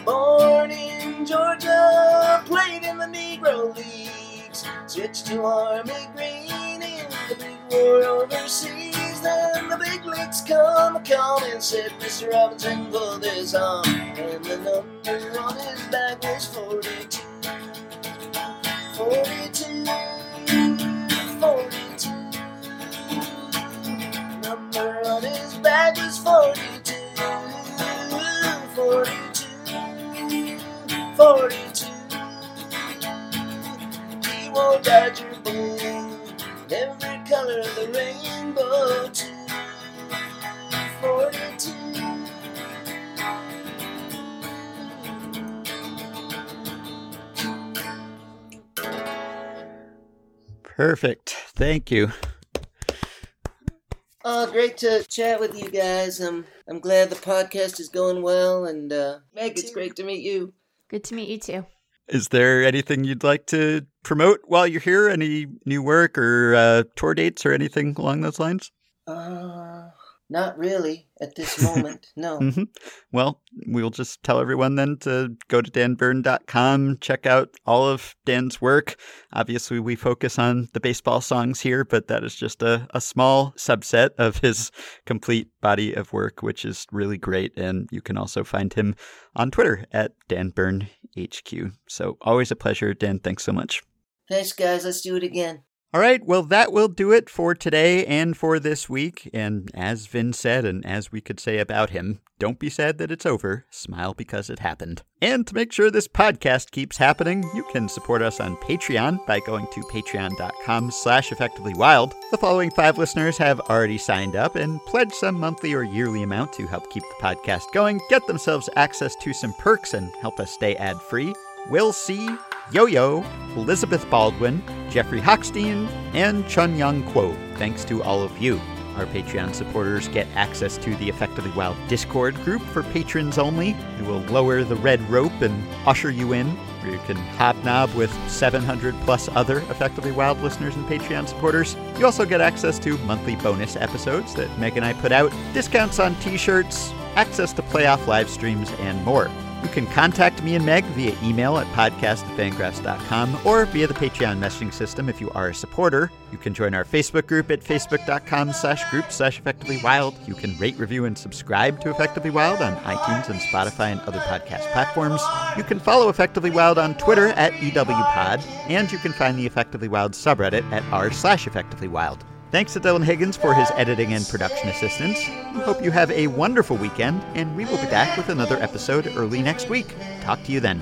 Born in Georgia, played in the Negro Leagues, switched to Army Green in the big war overseas then the big leagues come calling and said, Mr. Robinson, pull his arm." And the number on his back was 42. 42. 42. Number on his back was 42. 42. 42. He won't dodge your every color of the rainbow to 42. Perfect. Thank you. Oh, great to chat with you guys. I'm I'm glad the podcast is going well, and uh, Meg, it's great to meet you. Good to meet you too. Is there anything you'd like to promote while you're here? Any new work or uh, tour dates or anything along those lines? Uh, not really at this [LAUGHS] moment. No. hmm Well, we'll just tell everyone then to go to danbern.com, check out all of Dan's work. Obviously, we focus on the baseball songs here, but that is just a, a small subset of his complete body of work, which is really great. And you can also find him on Twitter at danbernhq. So always a pleasure. Dan, thanks so much. Thanks, guys. Let's do it again. All right, well, that will do it for today and for this week. And as Vin said, and as we could say about him, don't be sad that it's over. Smile because it happened. And to make sure this podcast keeps happening, you can support us on Patreon by going to patreon.com slash effectivelywild. The following five listeners have already signed up and pledged some monthly or yearly amount to help keep the podcast going, get themselves access to some perks, and help us stay ad-free. We'll C, Yo Yo, Elizabeth Baldwin, Jeffrey Hochstein, and Chun Young Kuo. Thanks to all of you. Our Patreon supporters get access to the Effectively Wild Discord group for patrons only. It will lower the red rope and usher you in, where you can hobnob with 700 plus other Effectively Wild listeners and Patreon supporters. You also get access to monthly bonus episodes that Meg and I put out, discounts on t shirts, access to playoff live streams, and more. You can contact me and Meg via email at podcast@fangraphs.com or via the Patreon messaging system if you are a supporter. You can join our Facebook group at facebook.com slash group slash effectively wild. You can rate, review, and subscribe to Effectively Wild on iTunes and Spotify and other podcast platforms. You can follow Effectively Wild on Twitter at EWPod, and you can find the Effectively Wild subreddit at r slash effectively wild. Thanks to Dylan Higgins for his editing and production assistance. We hope you have a wonderful weekend, and we will be back with another episode early next week. Talk to you then.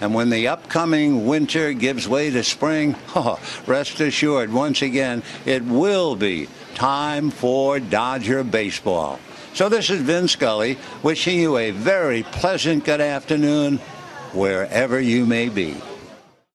And when the upcoming winter gives way to spring, [LAUGHS] oh, rest assured, once again, it will be time for Dodger baseball. So this is Vin Scully wishing you a very pleasant good afternoon wherever you may be.